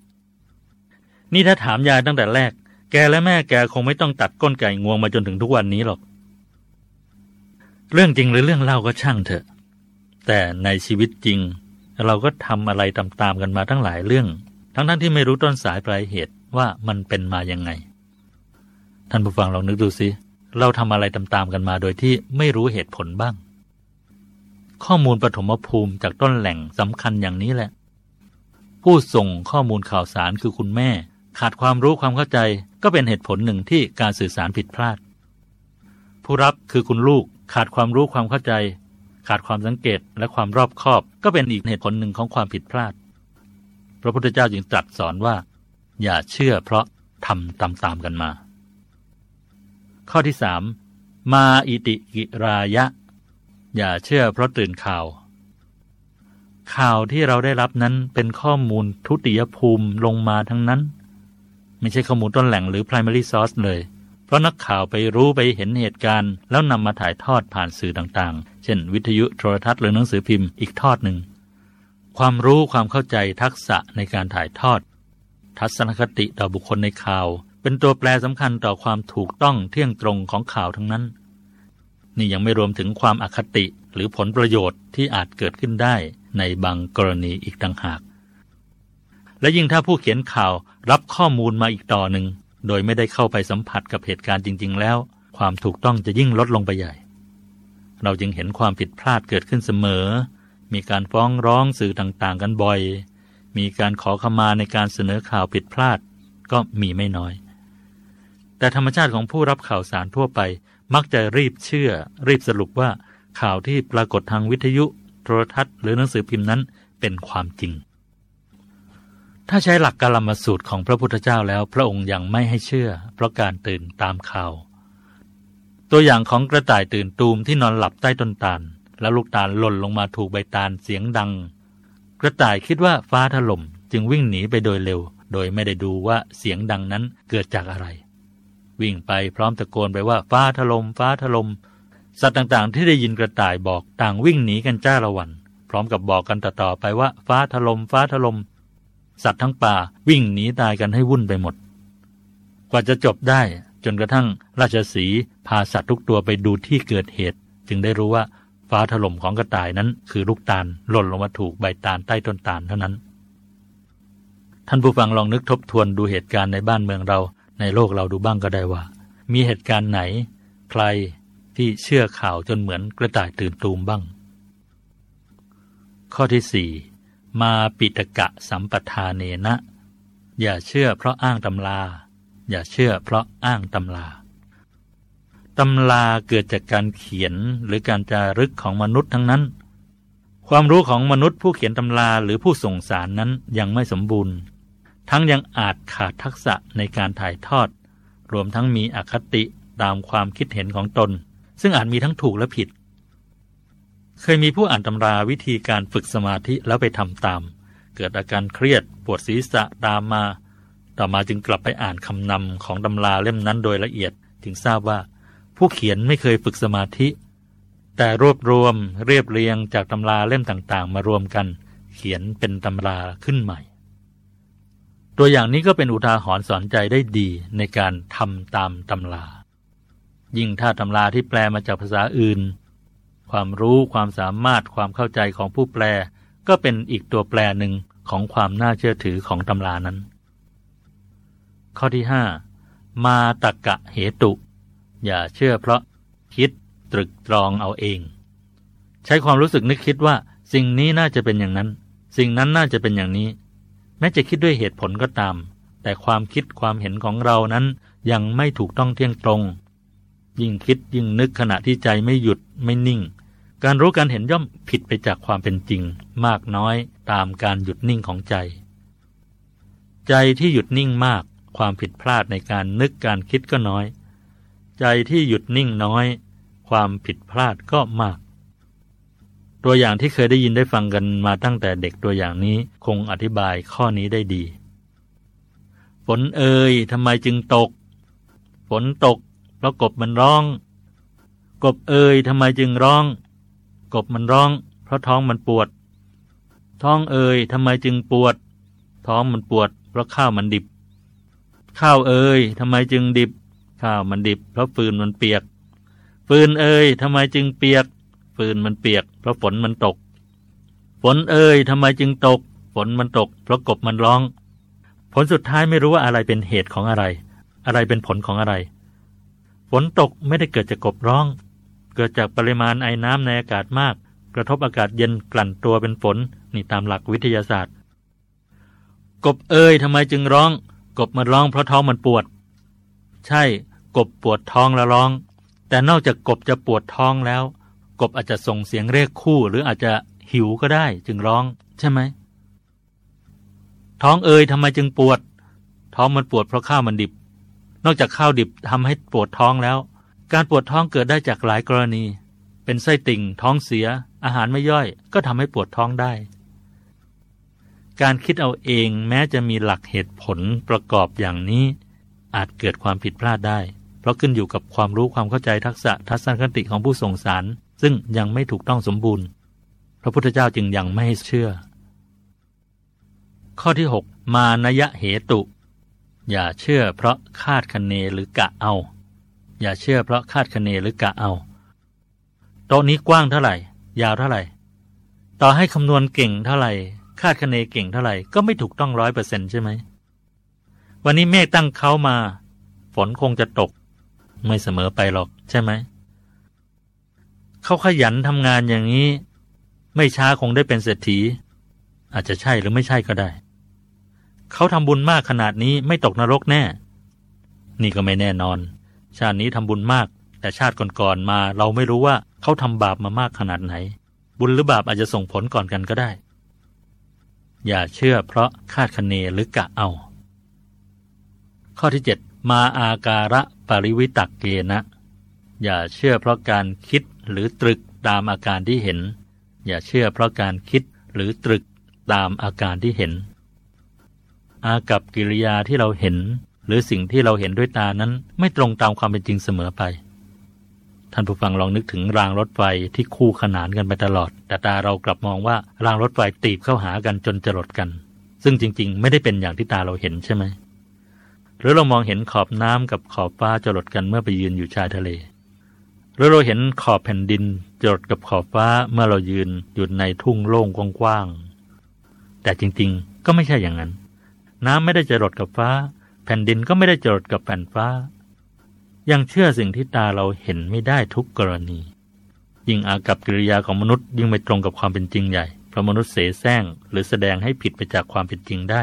Speaker 10: นี่ถ้าถามยายตั้งแต่แรก แกและแม่แกคงไม่ต้องตัดก้นไก่งวงมาจนถึงทุกวันนี้หรอก เรื่องจริงหรือเรื่องเล่าก็ช่างเถอะ แต่ในชีวิตจริง เราก็ทำอะไรตามๆกันมาทั้งหลายเรื่อง ทั้งๆทที่ไม่รู้ต้นสายปลายเหตุว่ามันเป็นมายังไง ท่านผู้ฟังลองนึกดูสิเราทำอะไรตามๆกันมาโดยที่ไม่รู้เหตุผลบ้าง ข้อมูลปฐมภูมิจากต้นแหล่งสำคัญอย่างนี้แหละ ผู้ส่งข้อมูลข่าวสารคือคุณแม่ ขาดความรู้ความเข้าใจ ก็เป็นเหตุผลหนึ่งที่การสื่อสารผิดพลาด ผู้รับคือคุณลูก ขาดความรู้ความเข้าใจ ขาดความสังเกตและความรอบคอบ ก็เป็นอีกเหตุผลหนึ่งของความผิดพลาด พระพุทธเจ้าจึงตรัสสอนว่า อย่าเชื่อเพราะทำตามๆกันมา ข้อที่สามมาอิติกิรายะ อย่าเชื่อเพราะตื่นข่าว ข่าวที่เราได้รับนั้นเป็นข้อมูลทุติยภูมิลงมาทั้งนั้น ไม่ใช่ข้อมูลต้นแหล่งหรือ primary source เลย เพราะนักข่าวไปรู้ไปเห็นเหตุการณ์ แล้วนำมาถ่ายทอดผ่านสื่อต่างๆ เช่น วิทยุโทรทัศน์หรือหนังสือพิมพ์อีกทอดหนึ่ง ความรู้ความเข้าใจทักษะในการถ่ายทอด ทัศนคติต่อบุคคลในข่าว เป็นตัวแปรสำคัญต่อความถูกต้องเที่ยงตรงของข่าวทั้งนั้น นี่ยังไม่รวมถึงความอคติหรือผลประโยชน์ที่อาจเกิดขึ้นได้ในบางกรณีอีกต่างหาก และยิ่งถ้าผู้เขียนข่าวรับข้อมูลมาอีกต่อหนึ่ง โดยไม่ได้เข้าไปสัมผัสกับเหตุการณ์จริง ๆ แล้ว ความถูกต้องจะยิ่งลดลงไปใหญ่ เราจึงเห็นความผิดพลาดเกิดขึ้นเสมอ มีการฟ้องร้องสื่อต่างๆ กันบ่อย มีการขอขมาในการเสนอข่าวผิดพลาด ก็มีไม่น้อย แต่ธรรมชาติของผู้รับข่าวสารทั่วไป มักจะรีบเชื่อ รีบสรุปว่าข่าวที่ปรากฏทางวิทยุ โทรทัศน์ หรือหนังสือพิมพ์นั้นเป็นความจริง ถ้าใช้หลักการลมสูตรของพระพุทธเจ้าแล้ว พระองค์ยังไม่ให้เชื่อ เพราะการตื่นตามข่าว ตัวอย่างของกระต่ายตื่นตูมที่นอนหลับใต้ต้นตาล แล้วลูกตาลหล่นลงมาถูกใบตาลเสียงดัง กระต่ายคิดว่าฟ้าถล่มจึงวิ่งหนีไปโดยเร็ว โดยไม่ได้ดูว่าเสียงดังนั้นเกิดจากอะไร วิ่งไปพร้อมตะโกนไปว่าฟ้าถลม่มฟ้าถลม่มสัตว์ต่างๆ ที่ได้ยินกระต่ายบอกต่างวิ่งหนีกันจ้าละวัน พร้อมกับบอกกันต่อๆไปว่าฟ้าถลม่มฟ้าถลม่ม สัตว์ทั้งป่าวิ่งหนีตายกันให้วุ่นไปหมด กว่าจะจบได้จนกระทั่งราชสีพาสัตว์ทุกตัวไปดูที่เกิดเหตุ จึงได้รู้ว่าฟ้าถล่มของกระต่ายนั้น คือลูกตาลหล่นลงมาถูกใบตาลใต้ต้นตาลเท่านั้น ท่านผู้ฟังลองนึกทบทวนดูเหตุการณ์ในบ้านเมืองเรา ในโลกเราดูบ้างก็ได้ว่า มีเหตุการณ์ไหน ใครที่เชื่อข่าวจนเหมือนกระต่ายตื่นตูมบ้าง ข้อที่สี่ มาปิตกะสัมปทาเนนะ อย่าเชื่อเพราะอ้างตำราอย่าเชื่อเพราะอ้างตำราตำราเกิดจากการเขียนหรือการจารึกของมนุษย์ทั้งนั้น ความรู้ของมนุษย์ผู้เขียนตำราหรือผู้ส่งสารนั้นยังไม่สมบูรณ์ ทั้งยังอาจขาดทักษะในการถ่ายทอด รวมทั้งมีอคติตามความคิดเห็นของตน ซึ่งอาจมีทั้งถูกและผิด เคยมีผู้อ่านตำราวิธีการฝึกสมาธิแล้วไปทำตาม เกิดอาการเครียดปวดศีรษะตามมา ต่อมาจึงกลับไปอ่านคำนำของตำราเล่มนั้นโดยละเอียดจึงทราบว่า ผู้เขียนไม่เคยฝึกสมาธิ แต่รวบรวมเรียบเรียงจากตำราเล่มต่างๆ มารวมกัน เขียนเป็นตำราขึ้นใหม่ ตัวอย่างนี้ก็เป็นอุทาหรณ์สอนใจได้ดีในการทำตามตำรา ยิ่งถ้าตำราที่แปลมาจากภาษาอื่น ความรู้ความสามารถความเข้าใจของผู้แปล ก็เป็นอีกตัวแปลหนึ่งของความน่าเชื่อถือของตำรานั้น ข้อที่ห้ามาตกะเหตุ อย่าเชื่อเพราะคิดตรึกตรองเอาเอง ใช้ความรู้สึกนึกคิดว่า สิ่งนี้น่าจะเป็นอย่างนั้น สิ่งนั้นน่าจะเป็นอย่างนี้ แม้จะคิดด้วยเหตุผลก็ตาม แต่ความคิดความเห็นของเรานั้นยังไม่ถูกต้องเที่ยงตรง ยิ่งคิดยิ่งนึกขณะที่ใจไม่หยุดไม่นิ่ง การรู้การเห็นย่อมผิดไปจากความเป็นจริง มากน้อยตามการหยุดนิ่งของใจ ใจที่หยุดนิ่งมากความผิดพลาดในการนึกการคิดก็น้อย ใจที่หยุดนิ่งน้อย ความผิดพลาดก็มาก ตัวอย่างที่เคยได้ยินได้ฟังกันมาตั้งแต่เด็กตัวอย่างนี้คงอธิบายข้อนี้ได้ดี ฝนเอ่ยทำไมจึงตก ฝนตกเพราะกบมันร้อง กบเอ่ยทำไมจึงร้อง กบมันร้อง เพราะท้องมันปวด ท้องเอ่ยทำไมจึงปวด ท้องมันปวด เพราะข้าวมันดิบ ข้าวเอ่ยทำไมจึงดิบ ข้าวมันดิบ เพราะฟืนมันเปียก ฟืนเอ่ยทำไมจึงเปียก ฟืนมันเปียก เพราะฝนมันตก ฝนเอ่ยทำไมจึงตก ฝนมันตก เพราะกบมันร้อง ผลสุดท้ายไม่รู้ว่าอะไรเป็นเหตุของอะไร อะไรเป็นผลของอะไร ฝนตกไม่ได้เกิดจากกบร้อง กิดจากปริมาณไอน้ำในอากาศมาก กระทบอากาศเย็นกลั่นตัวเป็นฝนนี่ตามหลักวิทยาศาสตร์ กบเอ่ยทำไมจึงร้อง กบมันร้องเพราะท้องมันปวด ใช่ กบปวดท้องแล้วร้อง แต่นอกจากกบจะปวดท้องแล้ว กบอาจจะส่งเสียงเรียกคู่ หรืออาจจะหิวก็ได้ จึงร้อง ใช่ไหมท้องเอ่ยทำไมจึงปวด ท้องมันปวดเพราะข้าวมันดิบ นอกจากข้าวดิบทำให้ปวดท้องแล้ว การปวดท้องเกิดได้จากหลายกรณี เป็นไส้ติ่ง ท้องเสีย อาหารไม่ย่อย ก็ทำให้ปวดท้องได้ การคิดเอาเองแม้จะมีหลักเหตุผลประกอบอย่างนี้ อาจเกิดความผิดพลาดได้ เพราะขึ้นอยู่กับความรู้ความเข้าใจทักษะทัศนคติของผู้ส่งสาร ซึ่งยังไม่ถูกต้องสมบูรณ์ พระพุทธเจ้าจึงยังไม่ให้เชื่อ ข้อที่ 6 มานยะเหตุ อย่าเชื่อเพราะคาดคะเนหรือกะเอา อย่าเชื่อเพราะคาดคะเนหรือกะเอา โต๊ะนี้กว้างเท่าไหร่ ยาวเท่าไหร่ ต่อให้คำนวณเก่งเท่าไหร่ คาดคะเนเก่งเท่าไหร่ ก็ไม่ถูกต้องร้อยเปอร์เซ็นต์ใช่ไหม วันนี้เมฆตั้งเขามา ฝนคงจะตก ไม่เสมอไปหรอกใช่ไหม เขาขยันทำงานอย่างนี้ ไม่ช้าคงได้เป็นเศรษฐี อาจจะใช่หรือไม่ใช่ก็ได้ เขาทำบุญมากขนาดนี้ไม่ตกนรกแน่ นี่ก็ไม่แน่นอน ชาตินี้ทำบุญมาก แต่ชาติก่อนๆมา เราไม่รู้ว่าเขาทำบาปมามากขนาดไหน บุญหรือบาปอาจจะส่งผลก่อนกันก็ได้ อย่าเชื่อเพราะคาดคะเนหรือกะเอา ข้อที่ 7 มาอาการะปริวิตักเกนะ อย่าเชื่อเพราะการคิดหรือตรึกตามอาการที่เห็น อย่าเชื่อเพราะการคิดหรือตรึกตามอาการที่เห็น อากับกิริยาที่เราเห็น หรือสิ่งที่เราเห็นด้วยตานั้นไม่ตรงตามความเป็นจริงเสมอไป ท่านผู้ฟังลองนึกถึงรางรถไฟที่คู่ขนานกันไปตลอด แต่ตาเรากลับมองว่ารางรถไฟตีบเข้าหากันจนจรดกัน ซึ่งจริง ๆ ไม่ได้เป็นอย่างที่ตาเราเห็นใช่ไหมหรือเรามองเห็นขอบน้ำกับขอบฟ้าจรดกันเมื่อไปยืนอยู่ชายทะเล หรือเราเห็นขอบแผ่นดินจรดกับขอบฟ้าเมื่อเรายืนอยู่ในทุ่งโล่งกว้างๆแต่จริงๆ ก็ไม่ใช่อย่างนั้น น้ำไม่ได้จรดกับฟ้า แผ่นดินก็ไม่ได้จรดกับแผ่นฟ้า ยังเชื่อสิ่งที่ตาเราเห็นไม่ได้ทุกกรณี ยิ่งอากับกิริยาของมนุษย์ยิ่งไม่ตรงกับความเป็นจริงใหญ่เพราะมนุษย์เสแสร้งหรือแสดงให้ผิดไปจากความเป็นจริงได้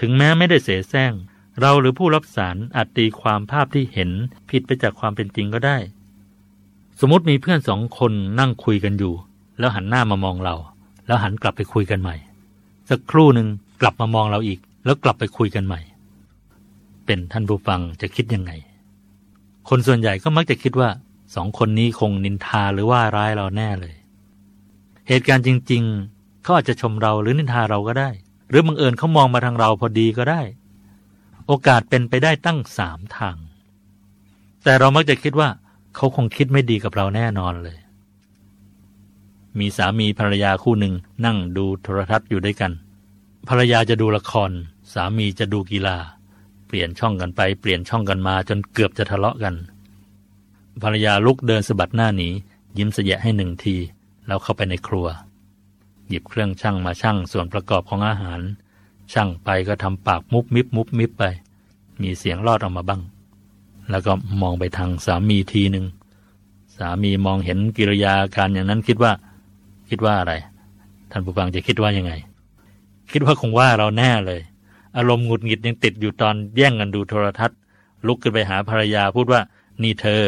Speaker 10: ถึงแม้ไม่ได้เสแสร้งเราหรือผู้รับสารอาจตีความภาพที่เห็นผิดไปจากความเป็นจริงก็ได้ สมมติมีเพื่อนสองคนนั่งคุยกันอยู่ แล้วหันหน้ามามองเรา แล้วหันกลับไปคุยกันใหม่ สักครู่หนึ่งกลับมามองเราอีก แล้วกลับไปคุยกันใหม่ เป็นท่านผู้ฟังจะคิดยังไง คนส่วนใหญ่ก็มักจะคิดว่าสองคนนี้คงนินทาหรือว่าร้ายเราแน่เลย เหตุการณ์จริง ๆ เขาอาจจะชมเราหรือนินทาเราก็ได้ หรือบังเอิญเขามองมาทางเราพอดีก็ได้ โอกาสเป็นไปได้ตั้งสามทาง แต่เรามักจะคิดว่า เขาคงคิดไม่ดีกับเราแน่นอนเลย มีสามีภรรยาคู่หนึ่งนั่งดูโทรทัศน์อยู่ด้วยกัน ภรรยาจะดูละคร สามีจะดูกีฬา ลี่ยนช่องกันไปเปลี่ยนช่องกันมาจนเกือบจะทะเลาะกัน ภรรยาลุกเดินสะบัดหน้าหนียิ้มเสยะให้หนึ่งที แล้วเข้าไปในครัว หยิบเครื่องช่างมาช่างส่วนประกอบของอาหาร ช่างไปก็ทำปากมุบมิบมุบมิบไป มีเสียงรอดออกมาบ้าง แล้วก็มองไปทางสามีทีหนึ่งสามีมองเห็นกิริยาการอย่างนั้นคิดว่า คิดว่าอะไร ท่านผู้ฟังจะคิดว่ายังไง คิดว่าคงว่าเราแน่เลย อารมณ์หงุดหงิดยังติดอยู่ตอนแย่งกันดูโทรทัศน์ ลุกขึ้นไปหาภรรยาพูดว่า นี่เธอ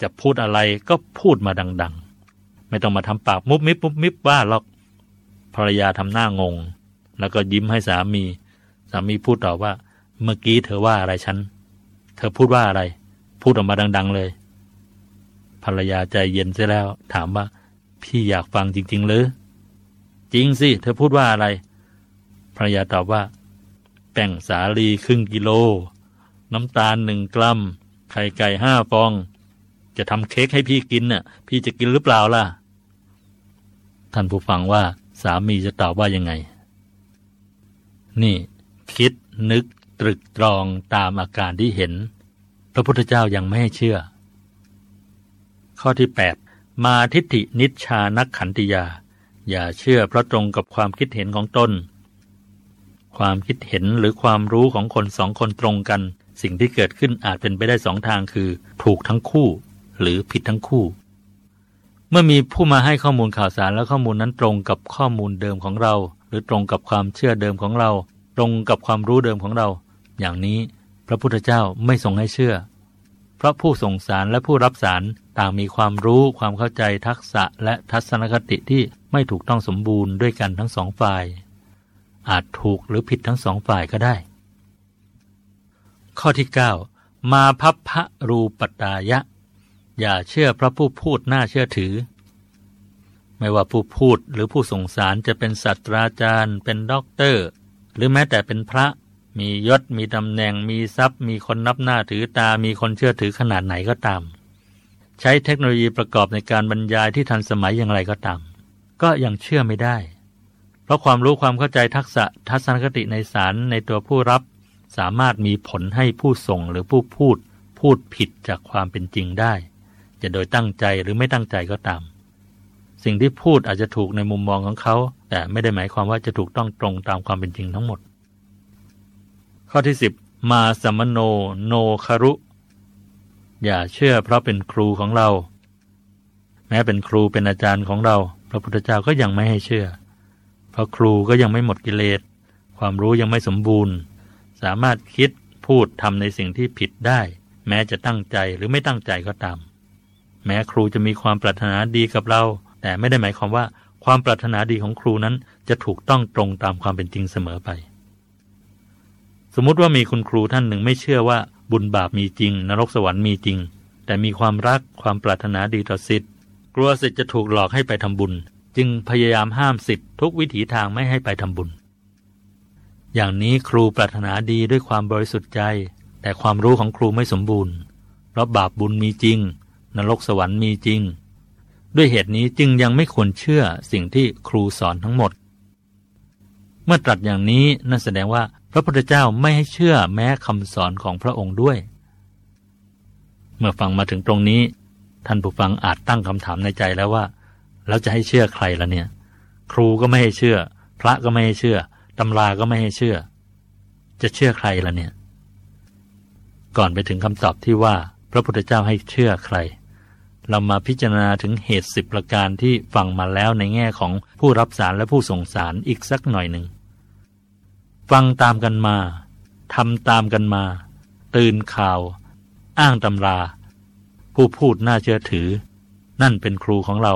Speaker 10: จะพูดอะไรก็พูดมาดัง ๆ ไม่ต้องมาทำปากมุบมิบมุบมิบว่าหรอกภรรยาทำหน้างง แล้วก็ยิ้มให้สามี สามีพูดต่อว่า เมื่อกี้เธอว่าอะไรฉัน เธอพูดว่าอะไร พูดออกมาดัง ๆ เลย ภรรยาใจเย็นเสียแล้ว ถามว่า พี่อยากฟังจริง ๆ หรือ จริงสิ เธอพูดว่าอะไร ภรรยาตอบว่า แป้งสาลีครึ่งกิโล น้ำตาลหนึ่งกรัม ไข่ไก่ห้าฟอง จะทำเค้กให้พี่กินน่ะ พี่จะกินหรือเปล่าล่ะ ท่านผู้ฟังว่าสามีจะตอบว่ายังไง นี่ คิดนึกตรึกตรองตามอาการที่เห็น พระพุทธเจ้ายังไม่ให้เชื่อ ข้อที่ 8 มาทิฏฐินิชชานักขันติยา อย่าเชื่อเพราะตรงกับความคิดเห็นของตน ความคิดเห็นหรือความรู้ของคนสองคนตรงกัน สิ่งที่เกิดขึ้นอาจเป็นไปได้สองทางคือ ถูกทั้งคู่ หรือผิดทั้งคู่ เมื่อมีผู้มาให้ข้อมูลข่าวสารและข้อมูลนั้นตรงกับข้อมูลเดิมของเรา หรือตรงกับความเชื่อเดิมของเรา ตรงกับความรู้เดิมของเรา อย่างนี้พระพุทธเจ้าไม่ทรงให้เชื่อ เพราะผู้ส่งสารและผู้รับสารต่างมีความรู้ความเข้าใจทักษะและทัศนคติที่ไม่ถูกต้องสมบูรณ์ด้วยกันทั้งสองฝ่าย อาจถูกหรือผิดทั้งสองฝ่ายก็ได้ ข้อที่ 9 มาพัพพะรูปตายะ อย่าเชื่อพระผู้พูดน่าเชื่อถือ ไม่ว่าผู้พูดหรือผู้ส่งสารจะเป็นศาสตราจารย์ เป็นด็อกเตอร์ หรือแม้แต่เป็นพระมียศมีตำแหน่งมีทรัพย์ มีคนนับหน้าถือตา มีคนเชื่อถือขนาดไหนก็ตาม ใช้เทคโนโลยีประกอบในการบรรยายที่ทันสมัยอย่างไรก็ตาม ก็ยังเชื่อไม่ได้ เพราะความรู้ความเข้าใจทักษะทัศนคติในสารในตัวผู้รับ สามารถมีผลให้ผู้ส่งหรือผู้พูด พูดผิดจากความเป็นจริงได้ จะโดยตั้งใจหรือไม่ตั้งใจก็ตาม สิ่งที่พูดอาจจะถูกในมุมมองของเขา แต่ไม่ได้หมายความว่าจะถูกต้องตรงตามความเป็นจริงทั้งหมด ข้อที่ 10 มาสมโน โนคารุ อย่าเชื่อเพราะเป็นครูของเรา แม้เป็นครูเป็นอาจารย์ของเรา พระพุทธเจ้าก็ยังไม่ให้เชื่อ เพราะครูก็ยังไม่หมดกิเลส ความรู้ยังไม่สมบูรณ์ สามารถคิดพูดทำในสิ่งที่ผิดได้ แม้จะตั้งใจหรือไม่ตั้งใจก็ตาม แม้ครูจะมีความปรารถนาดีกับเรา แต่ไม่ได้หมายความว่าความปรารถนาดีของครูนั้นจะถูกต้องตรงตามความเป็นจริงเสมอไป สมมุติว่ามีคุณครูท่านหนึ่งไม่เชื่อว่าบุญบาปมีจริง นรกสวรรค์มีจริง แต่มีความรักความปรารถนาดีต่อสิทธิ์กลัวสิทธิ์จะถูกหลอกให้ไปทำบุญ จึงพยายามห้ามสิทธิ์ทุกวิถีทางไม่ให้ไปทำบุญ อย่างนี้ครูปรารถนาดีด้วยความบริสุทธิ์ใจ แต่ความรู้ของครูไม่สมบูรณ์เพราะบาปบุญมีจริง นรกสวรรค์มีจริง ด้วยเหตุนี้จึงยังไม่ควรเชื่อสิ่งที่ครูสอนทั้งหมด เมื่อตรัสอย่างนี้นั่นแสดงว่าพระพุทธเจ้าไม่ให้เชื่อแม้คำสอนของพระองค์ด้วย เมื่อฟังมาถึงตรงนี้ ท่านผู้ฟังอาจตั้งคำถามในใจแล้วว่า เราจะให้เชื่อใครล่ะเนี่ย ครูก็ไม่ให้เชื่อ พระก็ไม่ให้เชื่อตำราก็ไม่ให้เชื่อ จะเชื่อใครล่ะเนี่ย ก่อนไปถึงคำตอบที่ว่า พระพุทธเจ้าให้เชื่อใคร เรามาพิจารณาถึงเหตุสิบประการที่ฟังมาแล้วในแง่ของผู้รับสารและผู้ส่งสารอีกสักหน่อยหนึ่งฟังตามกันมาทำตามกันมา ตื่นข่าว อ้างตำรา ผู้พูดน่าเชื่อถือ นั่นเป็นครูของเรา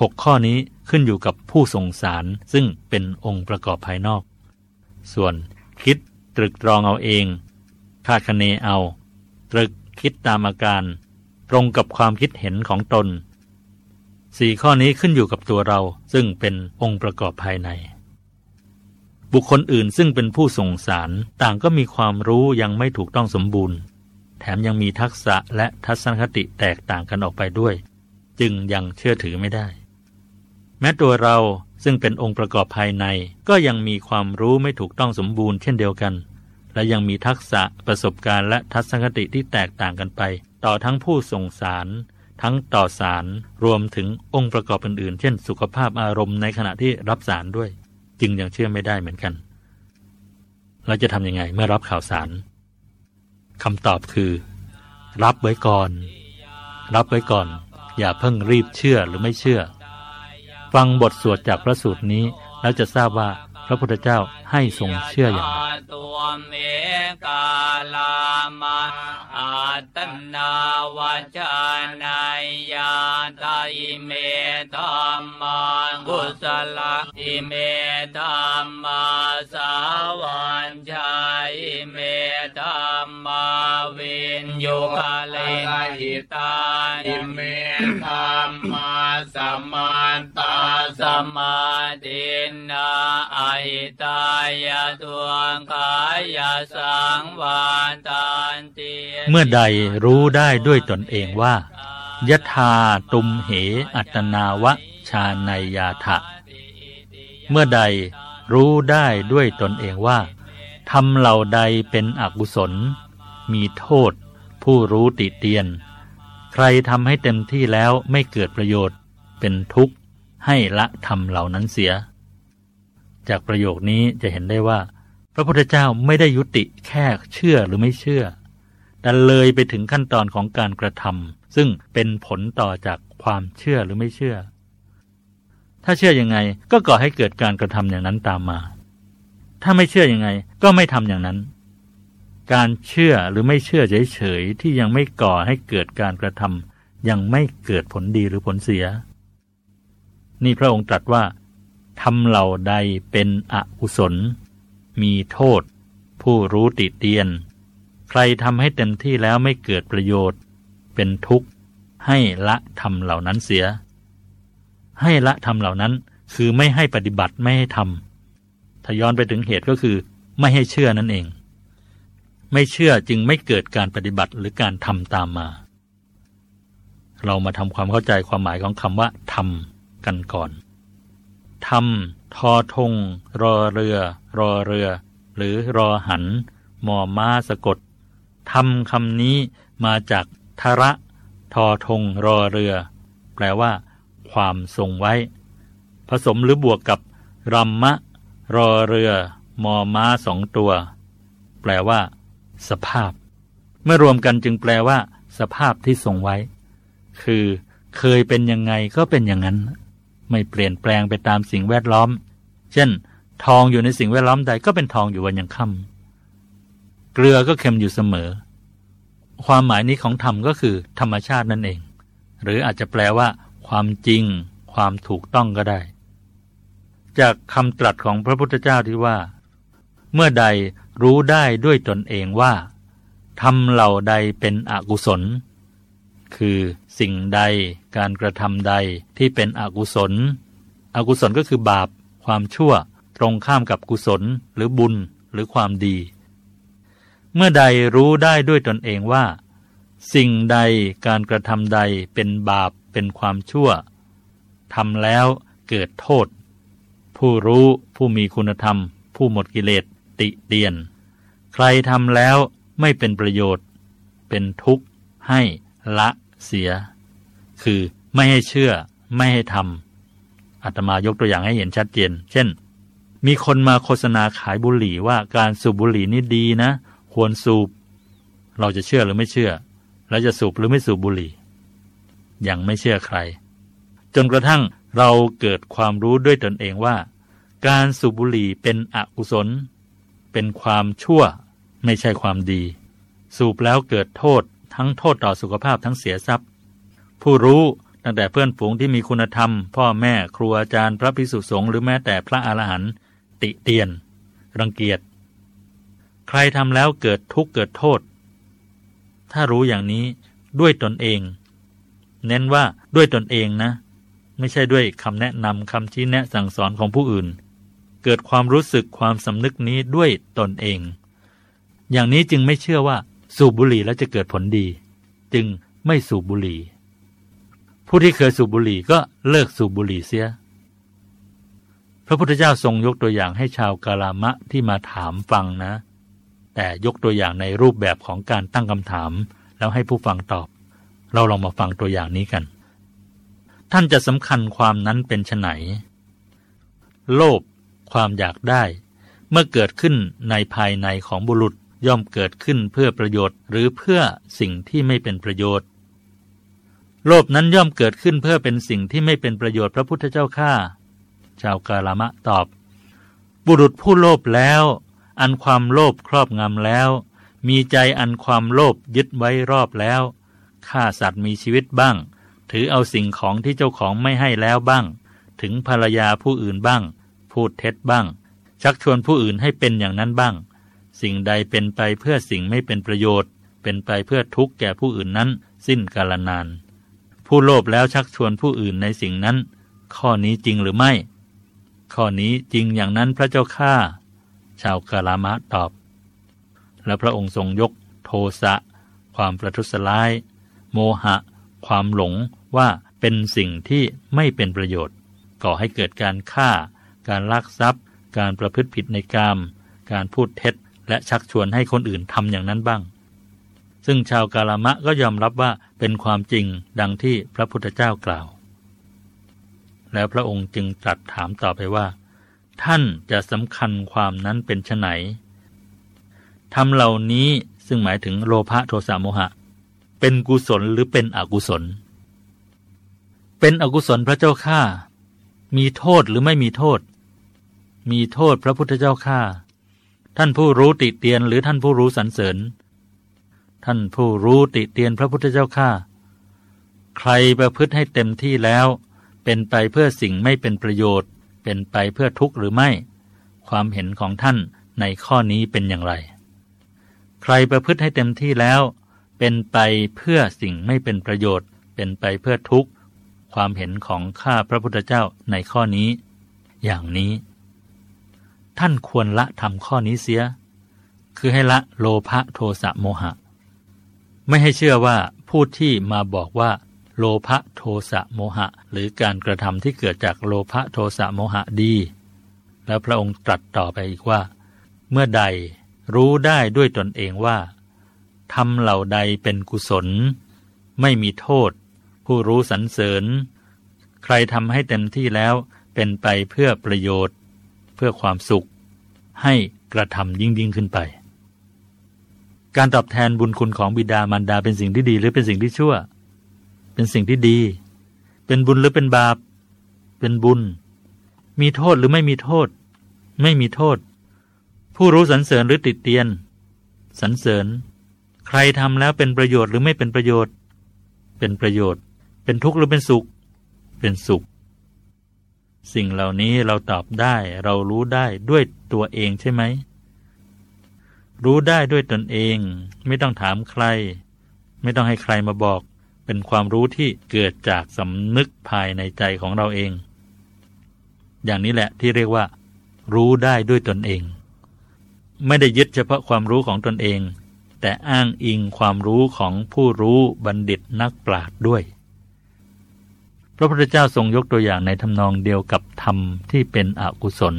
Speaker 10: หกข้อนี้ขึ้นอยู่กับผู้ส่งสารซึ่งเป็นองค์ประกอบภายนอก ส่วนคิดตรึกตรองเอาเอง คาดคะเนเอา ตรึกคิดตามอาการ ตรงกับความคิดเห็นของตนสี่ข้อนี้ขึ้นอยู่กับตัวเราซึ่งเป็นองค์ประกอบภายใน บุคคลอื่นซึ่งเป็นผู้ส่งสารต่างก็มีความรู้ยังไม่ถูกต้องสมบูรณ์ แถมยังมีทักษะและทัศนคติแตกต่างกันออกไปด้วย จึงยังเชื่อถือไม่ได้ แม้ตัวเราซึ่งเป็นองค์ประกอบภายใน ก็ยังมีความรู้ไม่ถูกต้องสมบูรณ์เช่นเดียวกัน และยังมีทักษะประสบการณ์และทัศนคติที่แตกต่างกันไป ต่อทั้งผู้ส่งสาร ทั้งต่อสารรวมถึงองค์ประกอบอื่นๆ เช่น สุขภาพอารมณ์ในขณะที่รับสารด้วย จึงยังเชื่อไม่ได้เหมือนกัน เราจะทำยังไงเมื่อรับข่าวสารคำตอบคือ รับไว้ก่อน รับไว้ก่อน อย่าเพิ่งรีบเชื่อหรือไม่เชื่อ ฟังบทสวดจากพระสูตรนี้ แล้วจะทราบว่าพระพุทธเจ้าให้ทรงเชื่ออย่างไรตัวเมกาลามาอาตนาวจานายยาตาอิเมธรรมากุสลอิเมธรรมาสาวันชาอิเมธรรมาวินโยคาเลหิตาอิเมธรรมาส มาตาสมาดินาอิตายตัวกายสังวานตันติเมื่อใดรู้ได้ด้วยตนเองว่ายถาตุมเหอัตนาวะชาในยาถะ เมื่อใดรู้ได้ด้วยตนเองว่าทำเหล่าใดเป็นอกุศล มีโทษ ผู้รู้ติเตียน ใครทำให้เต็มที่แล้วไม่เกิดประโยชน์ เป็นทุกข์ให้ละทำเหล่านั้นเสีย จากประโยคนี้จะเห็นได้ว่า พระพุทธเจ้าไม่ได้ยุติแค่เชื่อหรือไม่เชื่อ แต่เลยไปถึงขั้นตอนของการกระทำซึ่งเป็นผลต่อจากความเชื่อหรือไม่เชื่อ ถ้าเชื่ออยังไงก็ก่อให้เกิดการกระทำอย่างนั้นตามมา ถ้าไม่เชื่ออยังไงก็ไม่ทำอย่างนั้นการเชื่อหรือไม่เชื่อเฉยๆที่ยังไม่ก่อให้เกิดการกระทำยังไม่เกิดผลดีหรือผลเสีย นี่พระองค์ตรัสว่าทำเหล่าใดเป็นอกุศล มีโทษ ผู้รู้ติเตียน ใครทำให้เต็มที่แล้วไม่เกิดประโยชน์ เป็นทุกข์ ให้ละทำเหล่านั้นเสีย ให้ละทำเหล่านั้นคือไม่ให้ปฏิบัติไม่ให้ทำถ้าย้อนไปถึงเหตุก็คือ ไม่ให้เชื่อนั่นเอง ไม่เชื่อจึงไม่เกิดการปฏิบัติหรือการทำตามมา เรามาทำความเข้าใจความหมายของคำว่าทำ กันก่อนทำทอทง รอเรือ รอเรือ หรือรอหัน มอม้าสะกดทำคำนี้มาจากทระทอทงรอเรือ แปลว่า ความทรงไว้ ผสมหรือบวกกับรัมมะ รอเรือ มอม้าสองตัว แปลว่า สภาพ เมื่อรวมกันจึงแปลว่า สภาพที่ทรงไว้ คือ เคยเป็นยังไงก็เป็นอย่างนั้น ไม่เปลี่ยนแปลงไปตามสิ่งแวดล้อม เช่น ทองอยู่ในสิ่งแวดล้อมใดก็เป็นทองอยู่วันยังค่ำเกลือก็เค็มอยู่เสมอ ความหมายนี้ของธรรมก็คือ ธรรมชาตินั่นเอง หรืออาจจะแปลว่า ความจริง ความถูกต้องก็ได้ จากคำตรัสของพระพุทธเจ้าที่ว่า เมื่อใดรู้ได้ด้วยตนเองว่าทำเหล่าใดเป็นอกุศล คือสิ่งใดการกระทำใดที่เป็นอกุศล อกุศลก็คือบาป ความชั่ว ตรงข้ามกับกุศล หรือบุญหรือความดี เมื่อใดรู้ได้ด้วยตนเองว่า สิ่งใดการกระทำใดเป็นบาปเป็นความชั่วทำแล้วเกิดโทษ ผู้รู้ผู้มีคุณธรรม ผู้หมดกิเลสติเตียน ใครทำแล้วไม่เป็นประโยชน์ เป็นทุกข์ให้ ละเสีย คือไม่ให้เชื่อไม่ให้ทำอาตมายกตัวอย่างให้เห็นชัดเจน เช่น มีคนมาโฆษณาขายบุหรี่ว่าการสูบบุหรี่นี่ดีนะ ควรสูบ เราจะเชื่อหรือไม่เชื่อ แล้วจะสูบหรือไม่สูบบุหรี่ ยังไม่เชื่อใคร จนกระทั่งเราเกิดความรู้ด้วยตนเองว่า การสูบบุหรี่เป็นอกุศล เป็นความชั่ว ไม่ใช่ความดี สูบแล้วเกิดโทษ ทั้งโทษต่อสุขภาพทั้งเสียทรัพย์ ผู้รู้ตั้งแต่เพื่อนฝูงที่มีคุณธรรม พ่อแม่ครูอาจารย์พระภิกษุสงฆ์หรือแม้แต่พระอรหันต์ติเตียน รังเกียจ ใครทำแล้วเกิดทุกข์เกิดโทษ ถ้ารู้อย่างนี้ด้วยตนเอง เน้นว่าด้วยตนเองนะ ไม่ใช่ด้วยคำแนะนำคำชี้แนะสั่งสอนของผู้อื่น เกิดความรู้สึกความสำนึกนี้ด้วยตนเอง อย่างนี้จึงไม่เชื่อว่า สูบบุหรี่แล้วจะเกิดผลดี จึงไม่สูบบุหรี่ ผู้ที่เคยสูบบุหรี่ก็เลิกสูบบุหรี่เสีย พระพุทธเจ้าทรงยกตัวอย่างให้ชาวกาลามะที่มาถามฟังนะ แต่ยกตัวอย่างในรูปแบบของการตั้งคำถาม แล้วให้ผู้ฟังตอบ เราลองมาฟังตัวอย่างนี้กัน ท่านจะสำคัญความนั้นเป็นไนโลภความอยากได้ เมื่อเกิดขึ้นในภายในของบุรุษ ย่อมเกิดขึ้นเพื่อประโยชน์ หรือเพื่อสิ่งที่ไม่เป็นประโยชน์ โลภนั้นย่อมเกิดขึ้นเพื่อเป็นสิ่งที่ไม่เป็นประโยชน์พระพุทธเจ้าข้าชาวกาลามะตอบ บุรุษผู้โลภแล้ว อันความโลภครอบงำแล้ว มีใจอันความโลภยึดไว้รอบแล้วฆ่าสัตว์มีชีวิตบ้าง ถือเอาสิ่งของที่เจ้าของไม่ให้แล้วบ้าง ถึงภรรยาผู้อื่นบ้าง พูดเท็จบ้าง ชักชวนผู้อื่นให้เป็นอย่างนั้นบ้าง สิ่งใดเป็นไปเพื่อสิ่งไม่เป็นประโยชน์ เป็นไปเพื่อทุกข์แก่ผู้อื่นนั้น สิ้นกาลนาน ผู้โลภแล้วชักชวนผู้อื่นในสิ่งนั้น ข้อนี้จริงหรือไม่ ข้อนี้จริงอย่างนั้นพระเจ้าข้าชาวกาลามะตอบ และพระองค์ทรงยกโทสะ ความประทุษร้าย โมหะ ความหลงว่าเป็นสิ่งที่ไม่เป็นประโยชน์ ก่อให้เกิดการฆ่า การลักทรัพย์ การประพฤติผิดในกาม การพูดเท็จ และชักชวนให้คนอื่นทำอย่างนั้นบ้าง ซึ่งชาวกาลามะก็ยอมรับว่าเป็นความจริงดังที่พระพุทธเจ้ากล่าว แล้วพระองค์จึงตรัสถามต่อไปว่า ท่านจะสำคัญความนั้นเป็นไฉนทำเหล่านี้ซึ่งหมายถึงโลภะโทสะโมหะ เป็นกุศลหรือเป็นอกุศล เป็นอกุศลพระเจ้าข้ามีโทษหรือไม่มีโทษ มีโทษพระพุทธเจ้าข้า ท่านผู้รู้ติเตียนหรือท่านผู้รู้สรรเสริญ ท่านผู้รู้ติเตียนพระพุทธเจ้าข้าใครประพฤติให้เต็มที่แล้ว เป็นไปเพื่อสิ่งไม่เป็นประโยชน์ เป็นไปเพื่อทุกข์หรือไม่ ความเห็นของท่านในข้อนี้เป็นอย่างไร ใครประพฤติให้เต็มที่แล้ว เป็นไปเพื่อสิ่งไม่เป็นประโยชน์ เป็นไปเพื่อทุกข์ ความเห็นของข้าพระพุทธเจ้าในข้อนี้ อย่างนี้ ท่านควรละทำข้อนี้เสีย คือให้ละโลภะโทสะโมหะ ไม่ให้เชื่อว่าผู้ที่มาบอกว่า โลภะโทสะโมหะ หรือการกระทำที่เกิดจากโลภะโทสะโมหะดี แล้วพระองค์ตรัสต่อไปอีกว่า เมื่อใดรู้ได้ด้วยตนเองว่าทำเหล่าใดเป็นกุศล ไม่มีโทษ ผู้รู้สรรเสริญ ใครทำให้เต็มที่แล้วเป็นไปเพื่อประโยชน์ เพื่อความสุข ให้กระทำยิ่งยิ่งขึ้นไป การตอบแทนบุญคุณของบิดามารดาเป็นสิ่งที่ดีหรือเป็นสิ่งที่ชั่ว เป็นสิ่งที่ดี เป็นบุญหรือเป็นบาป เป็นบุญ มีโทษหรือไม่มีโทษ ไม่มีโทษ ผู้รู้สรรเสริญหรือติดเตียนสรรเสริญ ใครทำแล้วเป็นประโยชน์หรือไม่เป็นประโยชน์ เป็นประโยชน์เเป็นทุกข์หรือเป็นสุข เป็นสุข สิ่งเหล่านี้เราตอบได้เรารู้ได้ด้วยตัวเองใช่ไหม รู้ได้ด้วยตนเอง ไม่ต้องถามใคร ไม่ต้องให้ใครมาบอก เป็นความรู้ที่เกิดจากสำนึกภายในใจของเราเอง อย่างนี้แหละที่เรียกว่า รู้ได้ด้วยตนเอง ไม่ได้ยึดเฉพาะความรู้ของตนเอง แต่อ้างอิงความรู้ของผู้รู้บัณฑิตนักปราชญ์ด้วย ระพุทธเจ้าทรงยกตัวอย่างในทำนองเดียวกับธรรมที่เป็นอกุศล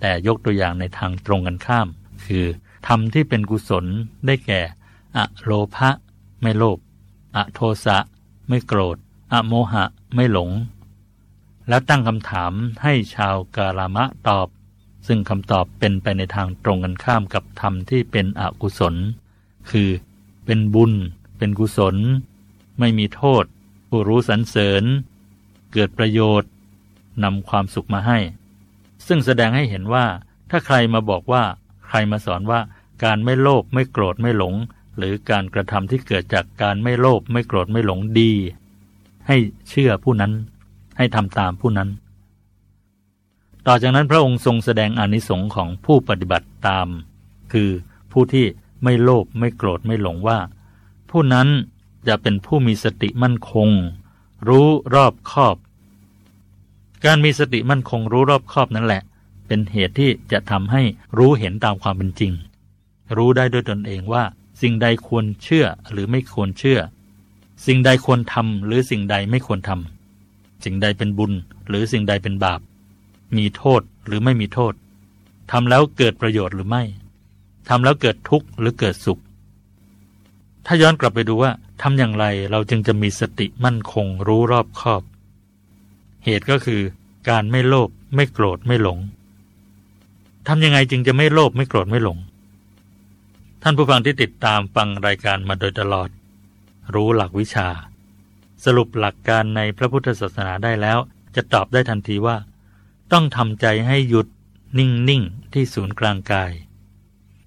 Speaker 10: แต่ยกตัวอย่างในทางตรงกันข้าม คือธรรมที่เป็นกุศลได้แก่ อโลภะไม่โลภอโทสะไม่โกรธ อโมหะไม่หลง แล้วตั้งคำถามให้ชาวกาลามะตอบ ซึ่งคำตอบเป็นไปในทางตรงกันข้ามกับธรรมที่เป็นอกุศล คือเป็นบุญ เป็นกุศล ไม่มีโทษ ผู้รู้สรรเสริญ เกิดประโยชน์นำความสุขมาให้ ซึ่งแสดงให้เห็นว่าถ้าใครมาบอกว่า ใครมาสอนว่าการไม่โลภไม่โกรธไม่หลง หรือการกระทำที่เกิดจากการไม่โลภไม่โกรธไม่หลงดี ให้เชื่อผู้นั้น ให้ทำตามผู้นั้น ต่อจากนั้นพระองค์ทรงแสดงอนิสงค์ของผู้ปฏิบัติตาม คือผู้ที่ไม่โลภไม่โกรธไม่หลงว่า ผู้นั้นจะเป็นผู้มีสติมั่นคง รู้รอบคอบ การมีสติมั่นคงรู้รอบคอบนั่นแหละ เป็นเหตุที่จะทำให้รู้เห็นตามความเป็นจริง รู้ได้ด้วยตนเองว่า สิ่งใดควรเชื่อหรือไม่ควรเชื่อ สิ่งใดควรทำหรือสิ่งใดไม่ควรทำสิ่งใดเป็นบุญหรือสิ่งใดเป็นบาป มีโทษหรือไม่มีโทษทำแล้วเกิดประโยชน์หรือไม่ทำแล้วเกิดทุกข์หรือเกิดสุข ถ้าย้อนกลับไปดูว่าทำอย่างไรเราจึงจะมีสติมั่นคงรู้รอบคอบ เหตุก็คือ การไม่โลภไม่โกรธไม่หลงทำยังไงจึงจะไม่โลภไม่โกรธไม่หลง ท่านผู้ฟังที่ติดตามฟังรายการมาโดยตลอด รู้หลักวิชา สรุปหลักการในพระพุทธศาสนาได้แล้ว จะตอบได้ทันทีว่า ต้องทำใจให้หยุดนิ่งๆที่ศูนย์กลางกาย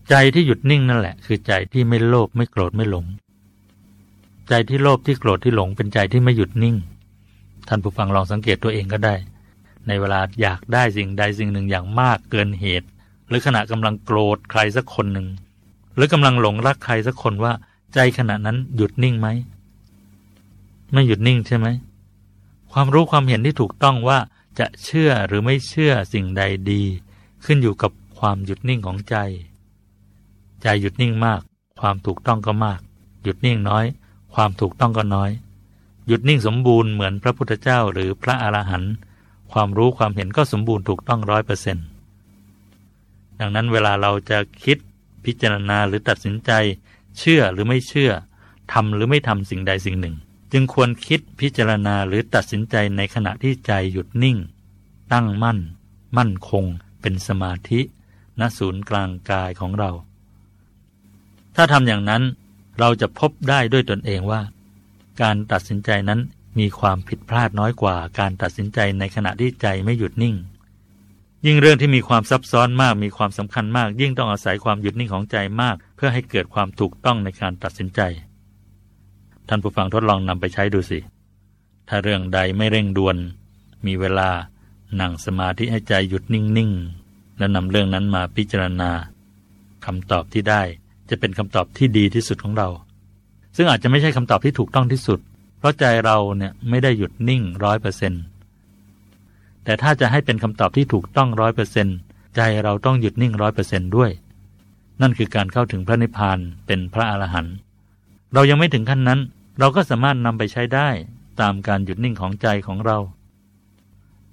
Speaker 10: ใจที่หยุดนิ่งนั่นแหละ คือใจที่ไม่โลภไม่โกรธไม่หลง ใจที่โลภที่โกรธที่หลงเป็นใจที่ไม่หยุดนิ่ง ท่านผู้ฟังลองสังเกตตัวเองก็ได้ ในเวลาอยากได้สิ่งใดสิ่งหนึ่งอย่างมากเกินเหตุ หรือขณะกำลังโกรธใครสักคนหนึ่ง หรือกำลังหลงรักใครสักคนว่า ใจขณะนั้นหยุดนิ่งไหมไม่หยุดนิ่งใช่ไหมความรู้ความเห็นที่ถูกต้องว่าจะเชื่อหรือไม่เชื่อสิ่งใดดี ขึ้นอยู่กับความหยุดนิ่งของใจ ใจหยุดนิ่งมาก ความถูกต้องก็มาก หยุดนิ่งน้อย ความถูกต้องก็น้อย หยุดนิ่งสมบูรณ์เหมือนพระพุทธเจ้าหรือพระอรหันต์ความรู้ความเห็นก็สมบูรณ์ถูกต้องร้อยเปอร์เซ็นต์ดังนั้นเวลาเราจะคิดพิจารณาหรือตัดสินใจ เชื่อหรือไม่เชื่อทำหรือไม่ทำสิ่งใดสิ่งหนึ่ง จึงควรคิดพิจารณาหรือตัดสินใจในขณะที่ใจหยุดนิ่ง ตั้งมั่น มั่นคง เป็นสมาธิณศูนย์กลางกายของเรา ถ้าทำอย่างนั้นเราจะพบได้ด้วยตนเองว่า การตัดสินใจนั้นมีความผิดพลาดน้อยกว่าการตัดสินใจในขณะที่ใจไม่หยุดนิ่ง ยิ่งเรื่องที่มีความซับซ้อนมากมีความสำคัญมาก ยิ่งต้องอาศัยความหยุดนิ่งของใจมาก เพื่อให้เกิดความถูกต้องในการตัดสินใจ ท่านผู้ฟังทดลองนำไปใช้ดูสิ ถ้าเรื่องใดไม่เร่งด่วน มีเวลานั่งสมาธิให้ใจหยุดนิ่งๆแล้วนำเรื่องนั้นมาพิจารณาคำตอบที่ได้จะเป็นคำตอบที่ดีที่สุดของเรา ซึ่งอาจจะไม่ใช่คำตอบที่ถูกต้องที่สุด เพราะใจเราเนี่ยไม่ได้หยุดนิ่งร้อยเปอร์เซ็นต์แต่ถ้าจะให้เป็นคำตอบที่ถูกต้องร้อยเปอร์เซ็นต์ใจเราต้องหยุดนิ่งร้อยเปอร์เซ็นต์ด้วย นั่นคือการเข้าถึงพระนิพพานเป็นพระอรหันต์เรายังไม่ถึงขั้นนั้น เราก็สามารถนำไปใช้ได้ตามการหยุดนิ่งของใจของเรา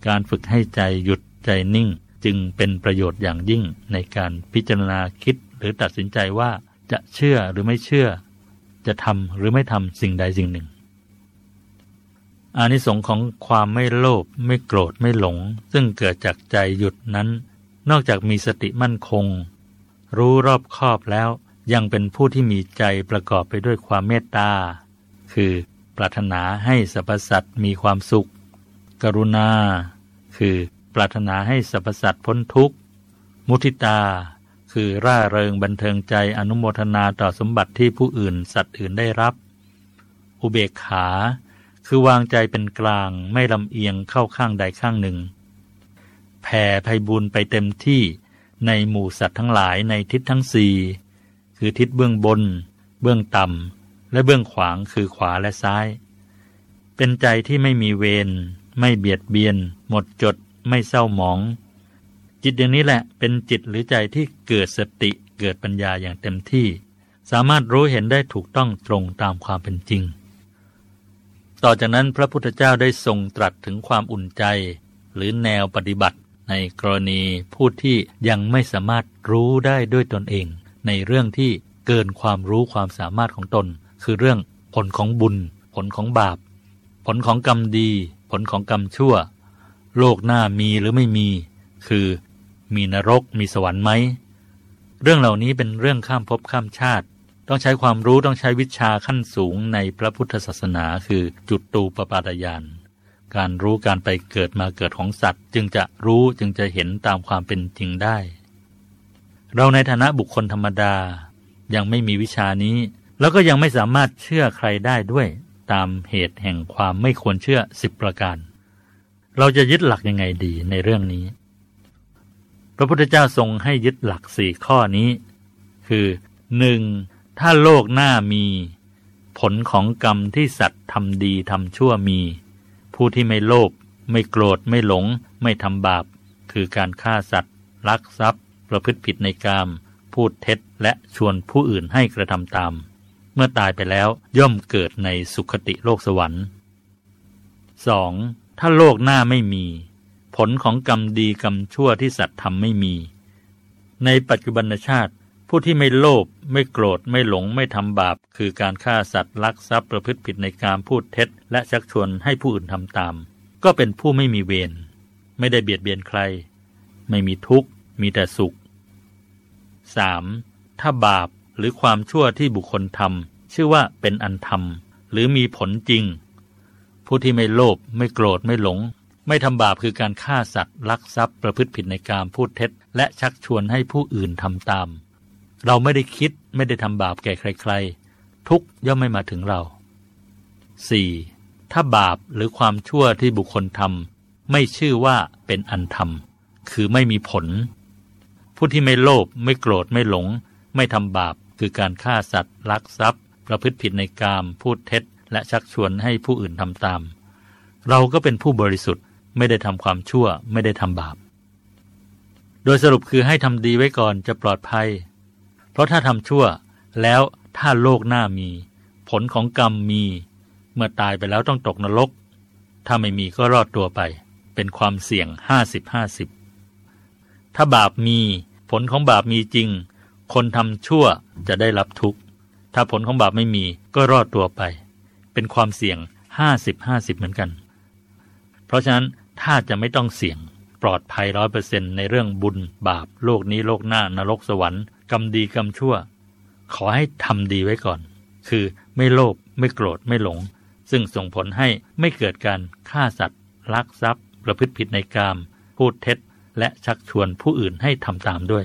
Speaker 10: การฝึกให้ใจหยุดใจนิ่งจึงเป็นประโยชน์อย่างยิ่งในการพิจารณาคิดหรือตัดสินใจว่าจะเชื่อหรือไม่เชื่อ จะทำหรือไม่ทำสิ่งใดสิ่งหนึ่งอานิสงส์ของความไม่โลภไม่โกรธไม่หลง ซึ่งเกิดจากใจหยุดนั้น นอกจากมีสติมั่นคง รู้รอบคอบแล้วยังเป็นผู้ที่มีใจประกอบไปด้วยความเมตตา คือปรารถนาให้สรรพสัตว์มีความสุข กรุณา คือปรารถนาให้สรรพสัตว์พ้นทุกข์ มุทิตา คือร่าเริงบันเทิงใจอนุโมทนาต่อสมบัติที่ผู้อื่นสัตว์อื่นได้รับ อุเบกขา คือวางใจเป็นกลางไม่ลำเอียงเข้าข้างใดข้างหนึ่ง แผ่ไพบุญไปเต็มที่ในหมู่สัตว์ทั้งหลายในทิศทั้งสี่คือทิศเบื้องบน เบื้องต่ำและเบื้องขวางคือขวาและซ้าย เป็นใจที่ไม่มีเวรไม่เบียดเบียน หมดจด ไม่เศร้าหมอง จิตอย่างนี้แหละเป็นจิตหรือใจที่เกิดสติเกิดปัญญาอย่างเต็มที่ สามารถรู้เห็นได้ถูกต้องตรงตามความเป็นจริง ต่อจากนั้นพระพุทธเจ้าได้ทรงตรัสถึงความอุ่นใจ หรือแนวปฏิบัติ ในกรณีผู้ที่ยังไม่สามารถรู้ได้ด้วยตนเอง ในเรื่องที่เกินความรู้ความสามารถของตน คือเรื่องผลของบุญ ผลของบาป ผลของกรรมดี ผลของกรรมชั่ว โลกหน้ามีหรือไม่มี คือ มีนรก มีสวรรค์ไหม เรื่องเหล่านี้เป็นเรื่องข้ามภพข้ามชาติ ต้องใช้ความรู้ต้องใช้วิชาขั้นสูงในพระพุทธศาสนาคือจุดตูปปาตยาน การรู้การไปเกิดมาเกิดของสัตว์ จึงจะรู้จึงจะเห็นตามความเป็นจริงได้ เราในฐานะบุคคลธรรมดา ยังไม่มีวิชานี้ แล้วก็ยังไม่สามารถเชื่อใครได้ด้วย ตามเหตุแห่งความไม่ควรเชื่อสิบประการ เราจะยึดหลักยังไงดีในเรื่องนี้ พระพุทธเจ้าทรงให้ยึดหลักสี่ข้อนี้ คือหนึ่งถ้าโลกหน้ามี ผลของกรรมที่สัตว์ทำดีทำชั่วมี ผู้ที่ไม่โลภไม่โกรธไม่หลง ไม่ทำบาป คือการฆ่าสัตว์ ลักทรัพย์ ประพฤติผิดในกามพูดเท็จและชวนผู้อื่นให้กระทำตาม เมื่อตายไปแล้วย่อมเกิดในสุคติโลกสวรรค์ 2. ถ้าโลกหน้าไม่มี ผลของกรรมดีกรรมชั่วที่สัตว์ทำไม่มี ในปัจจุบันชาติ ผู้ที่ไม่โลภไม่โกรธไม่หลงไม่ทำบาป คือการฆ่าสัตว์ลักทรัพย์ประพฤติผิดในการพูดเท็จ และชักชวนให้ผู้อื่นทำตาม ก็เป็นผู้ไม่มีเวรไม่ได้เบียดเบียนใคร ไม่มีทุกข์ มีแต่สุข 3. ถ้าบาปหรือความชั่วที่บุคคลทำชื่อว่าเป็นอันธรรม หรือมีผลจริง ผู้ที่ไม่โลภไม่โกรธไม่หลง ไม่ทำบาปคือการฆ่าสัตว์ลักทรัพย์ประพฤติผิดในการพูดเท็จ และชักชวนให้ผู้อื่นทำตาม เราไม่ได้คิดไม่ได้ทำบาปแก่ใคร ๆ ทุกย่อมไม่มาถึงเรา 4. ถ้าบาปหรือความชั่วที่บุคคลทำไม่ชื่อว่าเป็นอันธรรม คือไม่มีผล ผู้ที่ไม่โลภไม่โกรธไม่หลง ไม่ทำบาปคือการฆ่าสัตว์ลักทรัพย์ ประพฤติผิดในกามพูดเท็จ และชักชวนให้ผู้อื่นทำตาม เราก็เป็นผู้บริสุทธิ์ ไม่ได้ทำความชั่วไม่ได้ทำบาป โดยสรุปคือให้ทำดีไว้ก่อนจะปลอดภัย เพราะถ้าทำชั่วแล้วถ้าโลกหน้ามี ผลของกรรมมี เมื่อตายไปแล้วต้องตกนรก ถ้าไม่มีก็รอดตัวไป เป็นความเสี่ยงห้าสิบห้าสิบถ้าบาปมี ผลของบาปมีจริง คนทำชั่วจะได้รับทุกข์ ถ้าผลของบาปไม่มีก็รอดตัวไป เป็นความเสี่ยงห้าสิบห้าสิบเหมือนกัน เพราะฉะนั้น ถ้าจะไม่ต้องเสี่ยง ปลอดภัยร้อยเปอร์เซ็นในเรื่องบุญบาป โลกนี้โลกหน้านรกสวรรค์กรรมดีกรรมชั่ว ขอให้ทำดีไว้ก่อน คือไม่โลภไม่โกรธไม่หลง ซึ่งส่งผลให้ไม่เกิดการฆ่าสัตว์ลักทรัพย์ ประพฤติผิดในกาม พูดเท็จ และชักชวนผู้อื่นให้ทำตามด้วย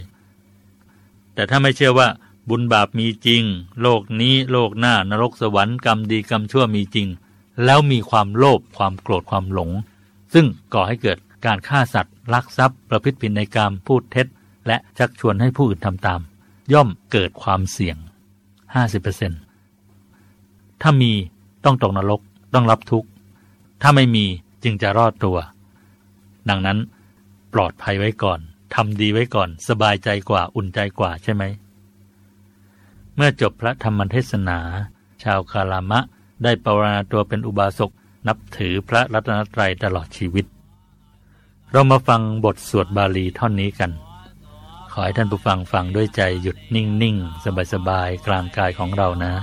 Speaker 10: แต่ถ้าไม่เชื่อว่าบุญบาปมีจริง โลกนี้โลกหน้านรกสวรรค์กรรมดีกรรมชั่วมีจริง แล้วมีความโลภความโกรธความหลง ซึ่งก่อให้เกิดการฆ่าสัตว์ ลักทรัพย์ ประพฤติผิดในกามพูดเท็จ และชักชวนให้ผู้อื่นทำตาม ย่อมเกิดความเสี่ยง 50%ถ้ามีต้องตกนรกต้องรับทุกข์ ถ้าไม่มีจึงจะรอดตัว ดังนั้นปลอดภัยไว้ก่อนทำดีไว้ก่อน สบายใจกว่าอุ่นใจกว่าใช่ไหม เมื่อจบพระธรรมเทศนา ชาวคารามะได้ปรณาตัวเป็นอุบาสก นับถือพระรัตนตรัยตลอดชีวิต เรามาฟังบทสวดบาลีท่อนนี้กัน ขอให้ท่านผู้ฟังฟังด้วยใจหยุดนิ่งๆ สบายๆ กลางกายของเรานะ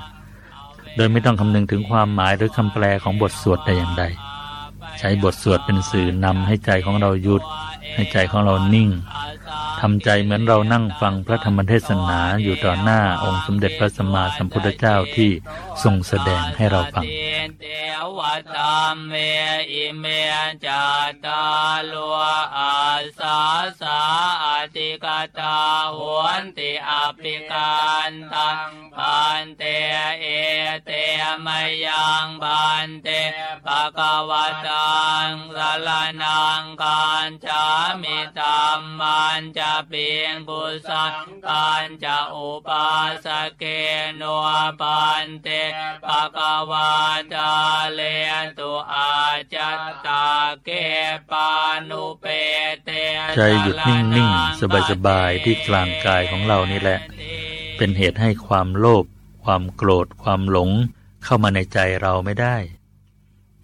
Speaker 10: โดยไม่ต้องคำนึงถึงความหมายหรือคำแปลของบทสวดแต่อย่างใด ใช้บทสวดเป็นสื่อนำให้ใจของเราหยุด ให้ใจของเรานิ่งทำใจเหมือนเรานั่งฟังพระธรรมเทศนาอยู่ต่อหน้าองค์สมเด็จพระสัมมาสัมพุทธเจ้าที่ทรงแสดงให้เราฟัง
Speaker 11: วตามเมอิเมจัตาลัวอาสาสาอติกาตาหวนติอภิการตังปันเตเอเตมยังปันเตปะกวตังสลนังการจามิตามมันจะเปียงบุสังการจะอุปาสเกโนปันเตปะกวาตาเลตุอาจตตาเกปานุเปเต
Speaker 10: ใจหยุดนิ่งๆ สบายๆ ที่กลางกายของเรานี่แหละ เป็นเหตุให้ความโลภความโกรธ ความหลงเข้ามาในใจเราไม่ได้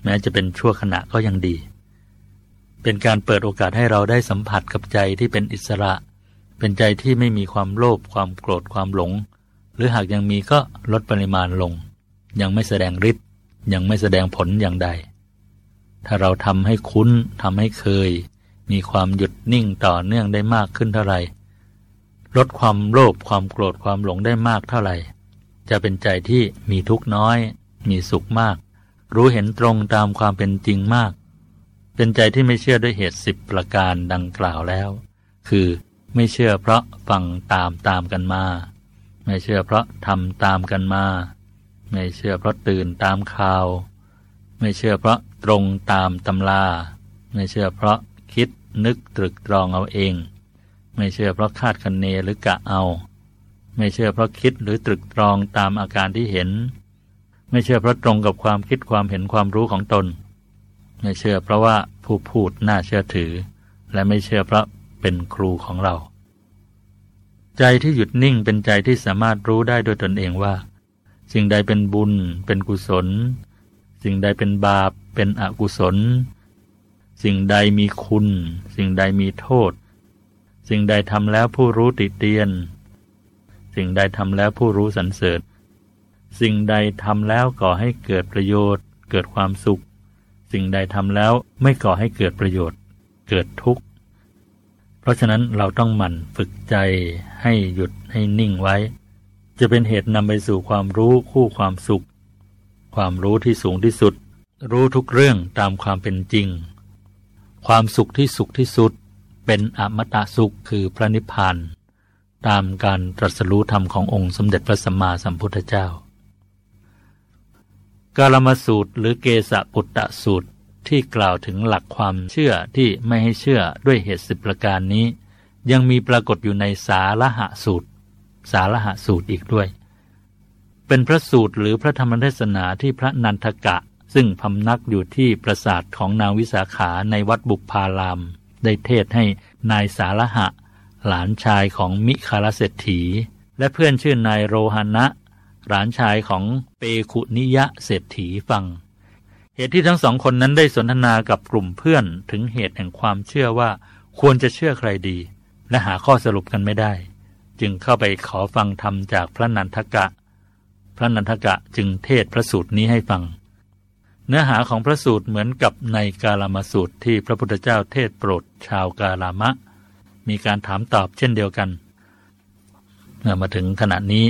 Speaker 10: แม้จะเป็นชั่วขณะก็ยังดี เป็นการเปิดโอกาสให้เราได้สัมผัสกับใจที่เป็นอิสระ เป็นใจที่ไม่มีความโลภความโกรธความหลง หรือหากยังมีก็ลดปริมาณลง ยังไม่แสดงฤทธิ์ ยังไม่แสดงผลอย่างใด ถ้าเราทำให้คุ้นทำให้เคย มีความหยุดนิ่งต่อเนื่องได้มากขึ้นเท่าไหร่ลดความโลภความโกรธความหลงได้มากเท่าไหร่ จะเป็นใจที่มีทุกข์น้อย มีสุขมาก รู้เห็นตรงตามความเป็นจริงมาก เป็นใจที่ไม่เชื่อด้วยเหตุสิบประการดังกล่าวแล้ว คือไม่เชื่อเพราะฟังตามตามกันมา ไม่เชื่อเพราะทำตามกันมา ไม่เชื่อเพราะตื่นตามข่าว ไม่เชื่อเพราะตรงตามตำรา ไม่เชื่อเพราะคิดนึกตรึกตรองเอาเอง ไม่เชื่อเพราะคาดคะเนหรือกะเอา ไม่เชื่อเพราะคิดหรือตรึกตรองตามอาการที่เห็น ไม่เชื่อเพราะตรงกับความคิดความเห็นความรู้ของตน ไม่เชื่อเพราะว่าผู้พูดน่าเชื่อถือ และไม่เชื่อเพราะเป็นครูของเรา ใจที่หยุดนิ่งเป็นใจที่สามารถรู้ได้โดยตนเองว่า สิ่งใดเป็นบุญ เป็นกุศล สิ่งใดเป็นบาป เป็นอกุศล สิ่งใดมีคุณ สิ่งใดมีโทษ สิ่งใดทำแล้วผู้รู้ติเตียน สิ่งใดทำแล้วผู้รู้สรรเสริญ สิ่งใดทำแล้วก่อให้เกิดประโยชน์ เกิดความสุข สิ่งใดทำแล้วไม่ก่อให้เกิดประโยชน์ เกิดทุกข์ เพราะฉะนั้นเราต้องหมั่นฝึกใจให้หยุดให้นิ่งไว้ จะเป็นเหตุนำไปสู่ความรู้คู่ความสุข ความรู้ที่สูงที่สุด รู้ทุกเรื่องตามความเป็นจริง ความสุขที่สุขที่สุด เป็นอมตะสุขคือพระนิพพานตามการตรัสรู้ธรรมขององค์สมเด็จพระสัมมาสัมพุทธเจ้า กาลมสูตรหรือเกสปุตตะสูตรที่กล่าวถึงหลักความเชื่อที่ไม่ให้เชื่อด้วยเหตุสิบประการนี้ ยังมีปรากฏอยู่ในสาระหะสูตร สาระหสูตรอีกด้วย เป็นพระสูตรหรือพระธรรมเทศนาที่พระนันทกะ ซึ่งพำนักอยู่ที่ปราสาทของนางวิสาขาในวัดบุพาราม ได้เทศให้นายสาระหะ หลานชายของมิคาลเศรษฐี และเพื่อนชื่อนายโรหณะหลานชายของเปคุนิยะเศรษฐีฟัง เหตุที่ทั้งสองคนนั้นได้สนทนากับกลุ่มเพื่อนถึงเหตุแห่งความเชื่อว่าควรจะเชื่อใครดี และหาข้อสรุปกันไม่ได้ จึงเข้าไปขอฟังธรรมจากพระนันทกะ พระนันทกะจึงเทศพระสูตรนี้ให้ฟัง เนื้อหาของพระสูตรเหมือนกับในกาลามาสูตรที่พระพุทธเจ้าเทศโปรดชาวกาลามะ มีการถามตอบเช่นเดียวกัน เมื่อมาถึงขณะนี้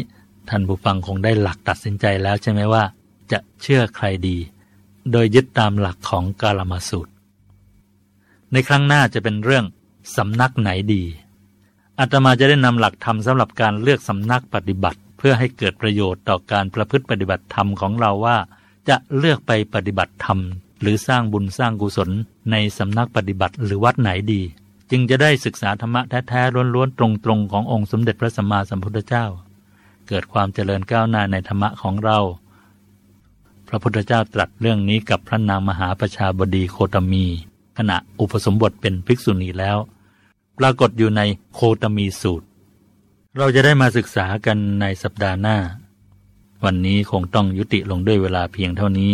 Speaker 10: ท่านผู้ฟังคงได้หลักตัดสินใจแล้วใช่ไหมว่า จะเชื่อใครดี โดยยึดตามหลักของกาลามาสูตร ในครั้งหน้าจะเป็นเรื่องสำนักไหนดี อาตมาจะได้นำหลักธรรมสำหรับการเลือกสำนักปฏิบัติ เพื่อให้เกิดประโยชน์ต่อการประพฤติปฏิบัติธรรมของเราว่า จะเลือกไปปฏิบัติธรรม หรือสร้างบุญสร้างกุศล ในสำนักปฏิบัติหรือวัดไหนดี จึงจะได้ศึกษาธรรมะแท้ๆล้วนๆตรงๆขององค์สมเด็จพระสัมมาสัมพุทธเจ้า เกิดความเจริญก้าวหน้าในธรรมะของเรา พระพุทธเจ้าตรัสเรื่องนี้กับพระนางมหาประชาบดีโคตมี ขณะอุปสมบทเป็นภิกษุณีแล้ว รากฏอยู่ในโคตมีสูตร เราจะได้มาศึกษากันในสัปดาห์หน้า วันนี้คงต้องยุติลงด้วยเวลาเพียงเท่านี้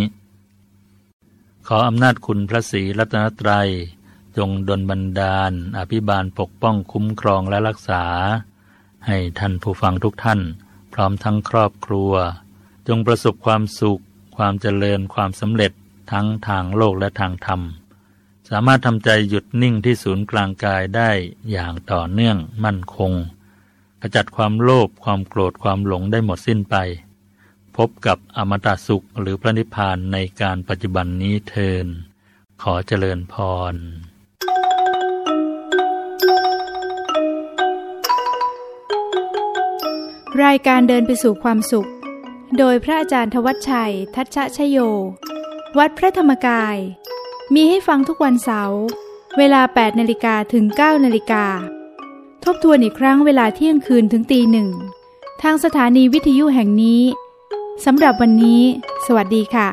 Speaker 10: ขออำนาจคุณพระศรีรัตนตรัย จงดลบันดาล อภิบาลปกป้องคุ้มครองและรักษา ให้ท่านผู้ฟังทุกท่าน พร้อมทั้งครอบครัว จงประสบความสุข ความเจริญความสำเร็จทั้งทางโลกและทางธรรม สามารถทำใจหยุดนิ่งที่ศูนย์กลางกายได้อย่างต่อเนื่องมั่นคง ขจัดความโลภความโกรธความหลงได้หมดสิ้นไป พบกับอมตะสุขหรือพระนิพพานในการปัจจุบันนี้เทิน ขอเจริญพร
Speaker 1: รายการเดินไปสู่ความสุข โดยพระอาจารย์ทวัชชัย ทัชชะชโย วัดพระธรรมกาย มีให้ฟังทุกวันเสาร์เวลา 8นาฬิกาถึง 9นาฬิกา ทบทวนอีกครั้งเวลาเที่ยงคืนถึงตีหนึ่ง ทางสถานีวิทยุแห่งนี้ สำหรับวันนี้ สวัสดีค่ะ